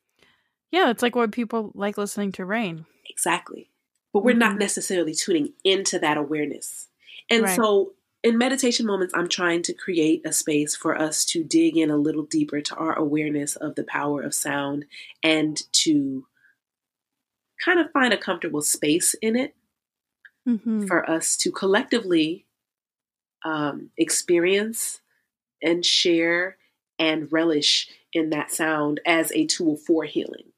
Yeah, it's like what people like listening to rain. Exactly. But we're mm-hmm. not necessarily tuning into that awareness. And right. so in meditation moments, I'm trying to create a space for us to dig in a little deeper to our awareness of the power of sound and to kind of find a comfortable space in it mm-hmm. for us to collectively um, experience and share and relish in that sound as a tool for healing.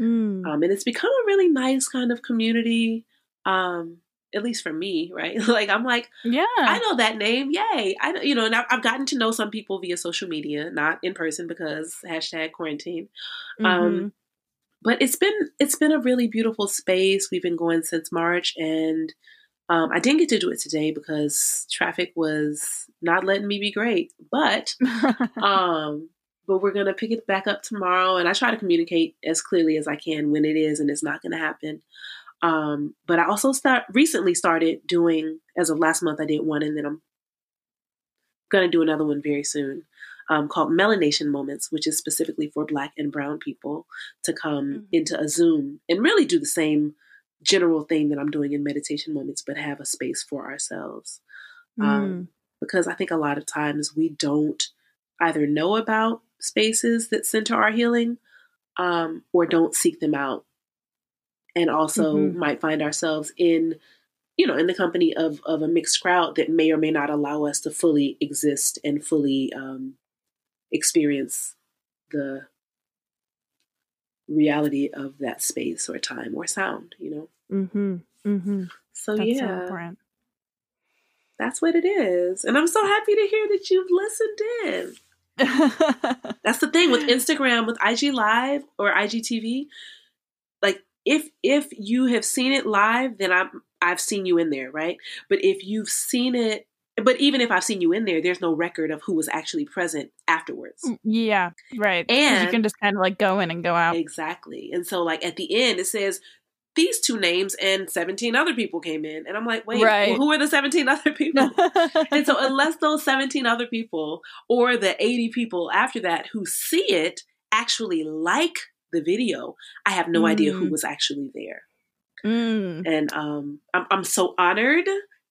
Mm. Um, and it's become a really nice kind of community, um, at least for me, right? (laughs) like I'm like, yeah, I know that name, yay! I know, you know, and I've, I've, gotten to know some people via social media, not in person because hashtag quarantine. Um, mm-hmm. Um, but it's been it's been a really beautiful space. We've been going since March, and um, I didn't get to do it today because traffic was not letting me be great, but (laughs) um, but we're gonna pick it back up tomorrow, and I try to communicate as clearly as I can when it is and it's not gonna happen. Um, but I also start recently started doing as of last month. I did one, and then I'm gonna do another one very soon. Um, called Melanation Moments, which is specifically for Black and Brown people to come mm-hmm. into a Zoom and really do the same general thing that I'm doing in meditation moments, but have a space for ourselves. Um, mm. Um, because I think a lot of times we don't either know about spaces that center our healing um, or don't seek them out. And also mm-hmm. might find ourselves in, you know, in the company of, of a mixed crowd that may or may not allow us to fully exist and fully um, experience the reality of that space or time or sound, you know? Mm-hmm. Mm-hmm. So that's yeah. So that's what it is. And I'm so happy to hear that you've listened in. (laughs) that's the thing with Instagram, with IG Live or IGTV. Like if if you have seen it live, then I'm I've seen you in there, right? But if you've seen it but even if I've seen you in there, there's no record of who was actually present afterwards. Mm, yeah, right. And you can just kind of like go in and go out. Exactly. And so, like at the end, it says these two names and 17 other people came in. And I'm like, wait, right. well, who are the 17 (laughs) other people? (laughs) and so, unless those 17 other people or the 80 people after that who see it actually like the video, I have no mm. idea who mm. was actually there. Mm. And um, I'm, I'm so honored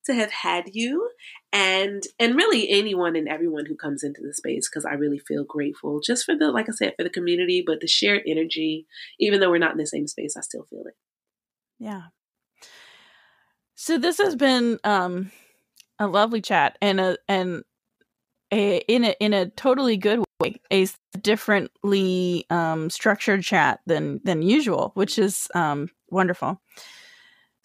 to have had you and and really anyone and everyone who comes into the space because I really feel grateful just for the like I said for the community but the shared energy even though we're not in the same space I still feel it. Yeah. So this has been um a lovely chat and a and a in a in a totally good way a differently um structured chat than than usual which is um wonderful.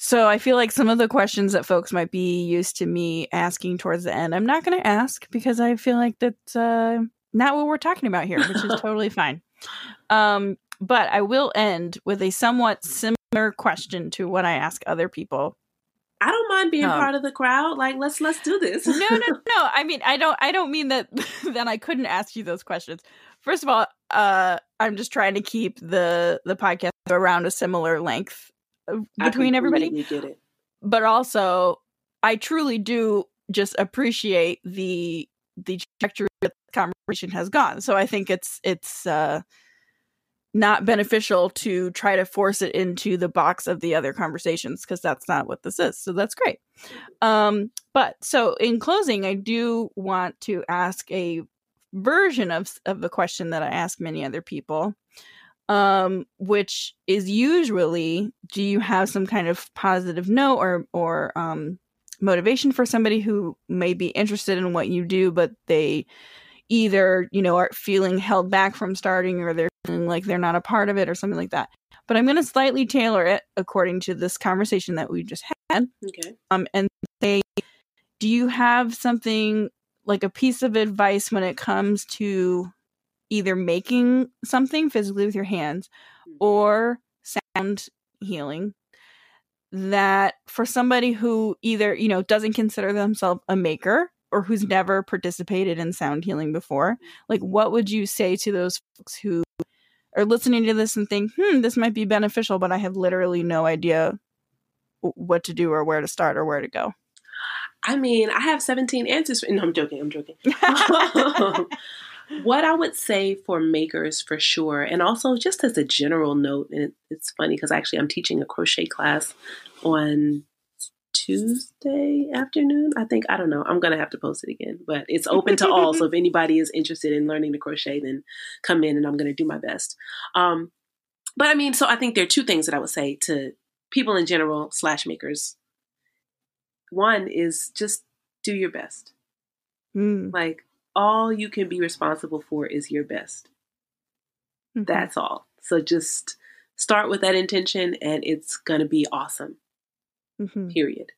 So I feel like some of the questions that folks might be used to me asking towards the end, I'm not going to ask because I feel like that's uh, not what we're talking about here, which is (laughs) totally fine. Um, but I will end with a somewhat similar question to what I ask other people. I don't mind being um, part of the crowd. Like, let's let's do this. no, no, (laughs) no. I mean, I don't. I don't mean that. (laughs) that I couldn't ask you those questions. First of all, uh, I'm just trying to keep the the podcast around a similar length between everybody. But also, I truly do just appreciate the the trajectory that the conversation has gone. So I think it's it's uh, not beneficial to try to force it into the box of the other conversations because that's not what this is. So that's great. Um, but so in closing, I do want to ask a version of of the question that I ask many other people, um, which is usually do you have some kind of positive note or or um, motivation for somebody who may be interested in what you do, but they either you know are feeling held back from starting or they're feeling like they're not a part of it or something like that. But I'm going to slightly tailor it according to this conversation that we just had. Okay. Um, and say, do you have something like a piece of advice when it comes to either making something physically with your hands mm-hmm. or sound healing that for somebody who either you know doesn't consider themselves a maker or who's never participated in sound healing before like what would you say to those folks who are listening to this and think hmm this might be beneficial but i have literally no idea what to do or where to start or where to go? I mean i have 17 answers. For no i'm joking i'm joking (laughs) (laughs) what I would say for makers for sure, and also just as a general note, and it's funny because actually I'm teaching a crochet class on Tuesday afternoon. I think I don't know. I'm gonna have to post it again, but it's open to all. so if (laughs) anybody is interested in learning to crochet, then come in, and I'm gonna do my best. Um, but I mean, so I think there are two things that I would say to people in general slash makers. One is just do your best. Mm. Like all you can be responsible for is your best. Mm-hmm. That's all. So just start with that intention and it's going to be awesome. Mm-hmm. Period.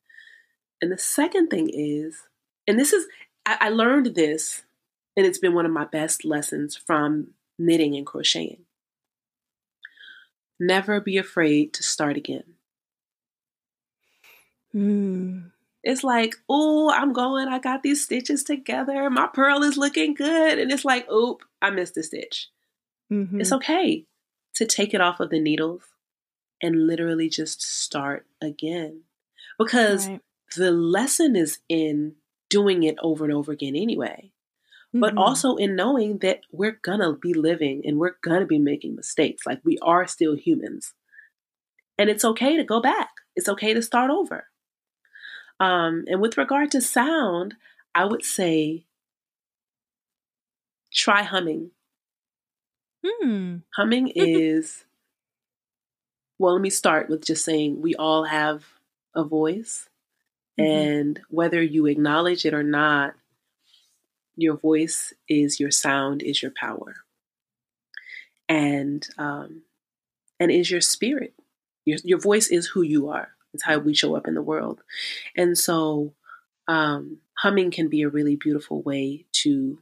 And the second thing is, and this is, I, I learned this, and it's been one of my best lessons from knitting and crocheting. Never be afraid to start again. Mm. It's like, oh, I'm going, I got these stitches together. My purl is looking good. And it's like, oop, I missed a stitch. Mm-hmm. It's okay to take it off of the needles and literally just start again. Because right. the lesson is in doing it over and over again anyway. Mm-hmm. But also in knowing that we're gonna be living and we're gonna be making mistakes. Like we are still humans. And it's okay to go back. It's okay to start over. Um, and with regard to sound, I would say try humming. Hmm. Humming (laughs) is, well, let me start with just saying we all have a voice. Mm-hmm. And whether you acknowledge it or not, your voice is your sound, is your power. And um, and is your spirit. Your, your voice is who you are. It's how we show up in the world. And so um, humming can be a really beautiful way to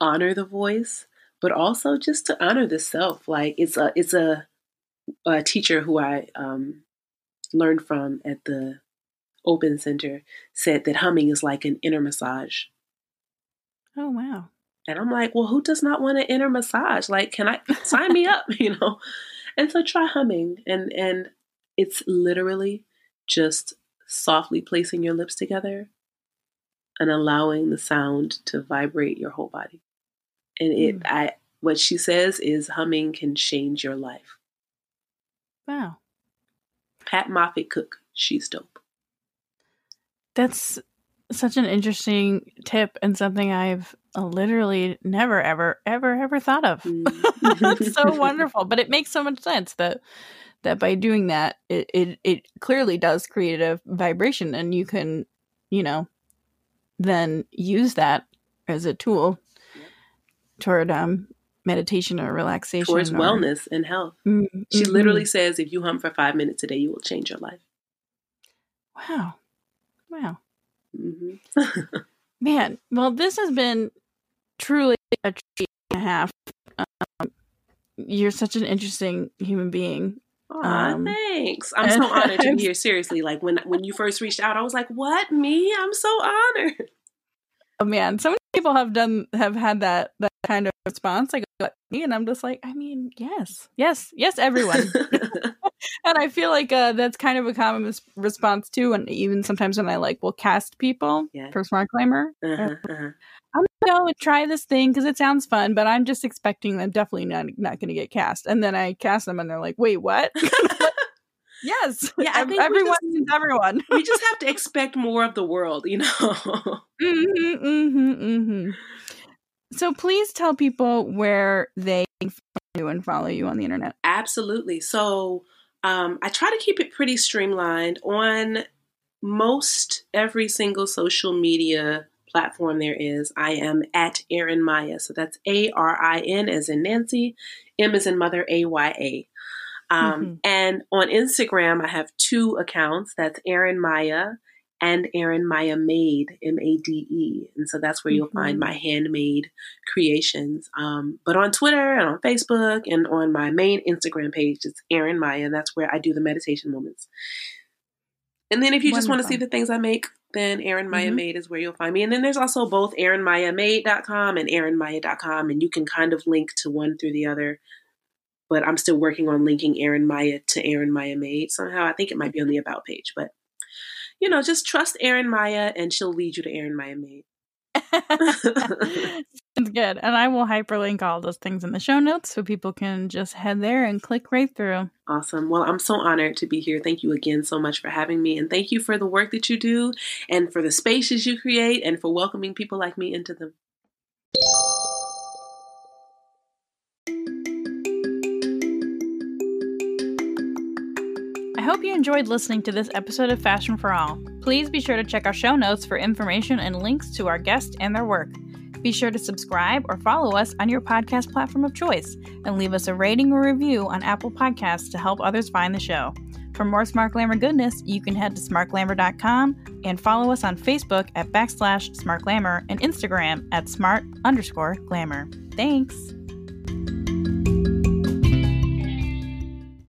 honor the voice, but also just to honor the self. Like it's a it's a, a teacher who I um, learned from at the Open Center said that humming is like an inner massage. Oh wow. And I'm like, well, who does not want an inner massage? Like, can I sign me up? (laughs) You know? And so try humming. And and it's literally just softly placing your lips together and allowing the sound to vibrate your whole body. And it, mm. I, what she says is humming can change your life. Wow. Pat Moffitt Cook, she's dope. That's such an interesting tip and something I've literally never, ever, ever, ever thought of. Mm. (laughs) That's so (laughs) wonderful. But it makes so much sense that that by doing that, it, it it clearly does create a vibration, and you can, you know, then use that as a tool toward um meditation or relaxation towards or, wellness and health. Mm-hmm. She literally says, if you hum for five minutes a day, you will change your life. Wow. Wow. Mm-hmm. (laughs) Man, well, this has been truly a treat and a half. Um, you're such an interesting human being. Aw, um, thanks. I'm so honored to be (laughs) here. Seriously, like when when you first reached out, I was like, "What? Me? I'm so honored." Oh man, so many people have done have had that that kind of response. Like me, and I'm just like, I mean, yes, yes, yes, everyone. (laughs) (laughs) and I feel like uh, that's kind of a common response too. And even sometimes when I like will cast people yeah. for Smart Glamour, uh-huh, uh-huh. I'm go and try this thing because it sounds fun, but I'm just expecting them definitely not not gonna get cast. And then I cast them, and they're like, "Wait, what?" (laughs) yes, yeah, I think everyone just, everyone. we just have to expect more of the world, you know. (laughs) mm-hmm, mm-hmm, mm-hmm. So please tell people where they can find you and follow you on the internet. Absolutely. So um, I try to keep it pretty streamlined on most every single social media platform there is. I am at Arin Maya. So that's A R I N as in Nancy, M as in Mother, A Y A. Um, mm-hmm. And on Instagram, I have two accounts. That's Arin Maya and Arin Maya Made, M A D E. And so that's where you'll mm-hmm. find my handmade creations. Um, but on Twitter and on Facebook and on my main Instagram page, it's Arin Maya. And that's where I do the meditation moments. And then if you Wonderful. just want to see the things I make, then Arin Maya mm-hmm. Made is where you'll find me. And then there's also both ArinMayaMade.com and ArinMaya.com. And you can kind of link to one through the other. But I'm still working on linking Arin Maya to Arin Maya Made somehow. I think it might be on the About page. But, you know, just trust Arin Maya and she'll lead you to Arin Maya Made. (laughs) (laughs) Sounds good. And I will hyperlink all those things in the show notes so people can just head there and click right through. Awesome. Well, I'm so honored to be here. Thank you again so much for having me. And thank you for the work that you do and for the spaces you create and for welcoming people like me into them. I hope you enjoyed listening to this episode of Fashion for All. Please be sure to check our show notes for information and links to our guests and their work. Be sure to subscribe or follow us on your podcast platform of choice and leave us a rating or review on Apple Podcasts to help others find the show. For more Smart Glamour goodness, you can head to smartglamour.com and follow us on Facebook at backslash smartglamour and Instagram at smart underscore glamour. Thanks.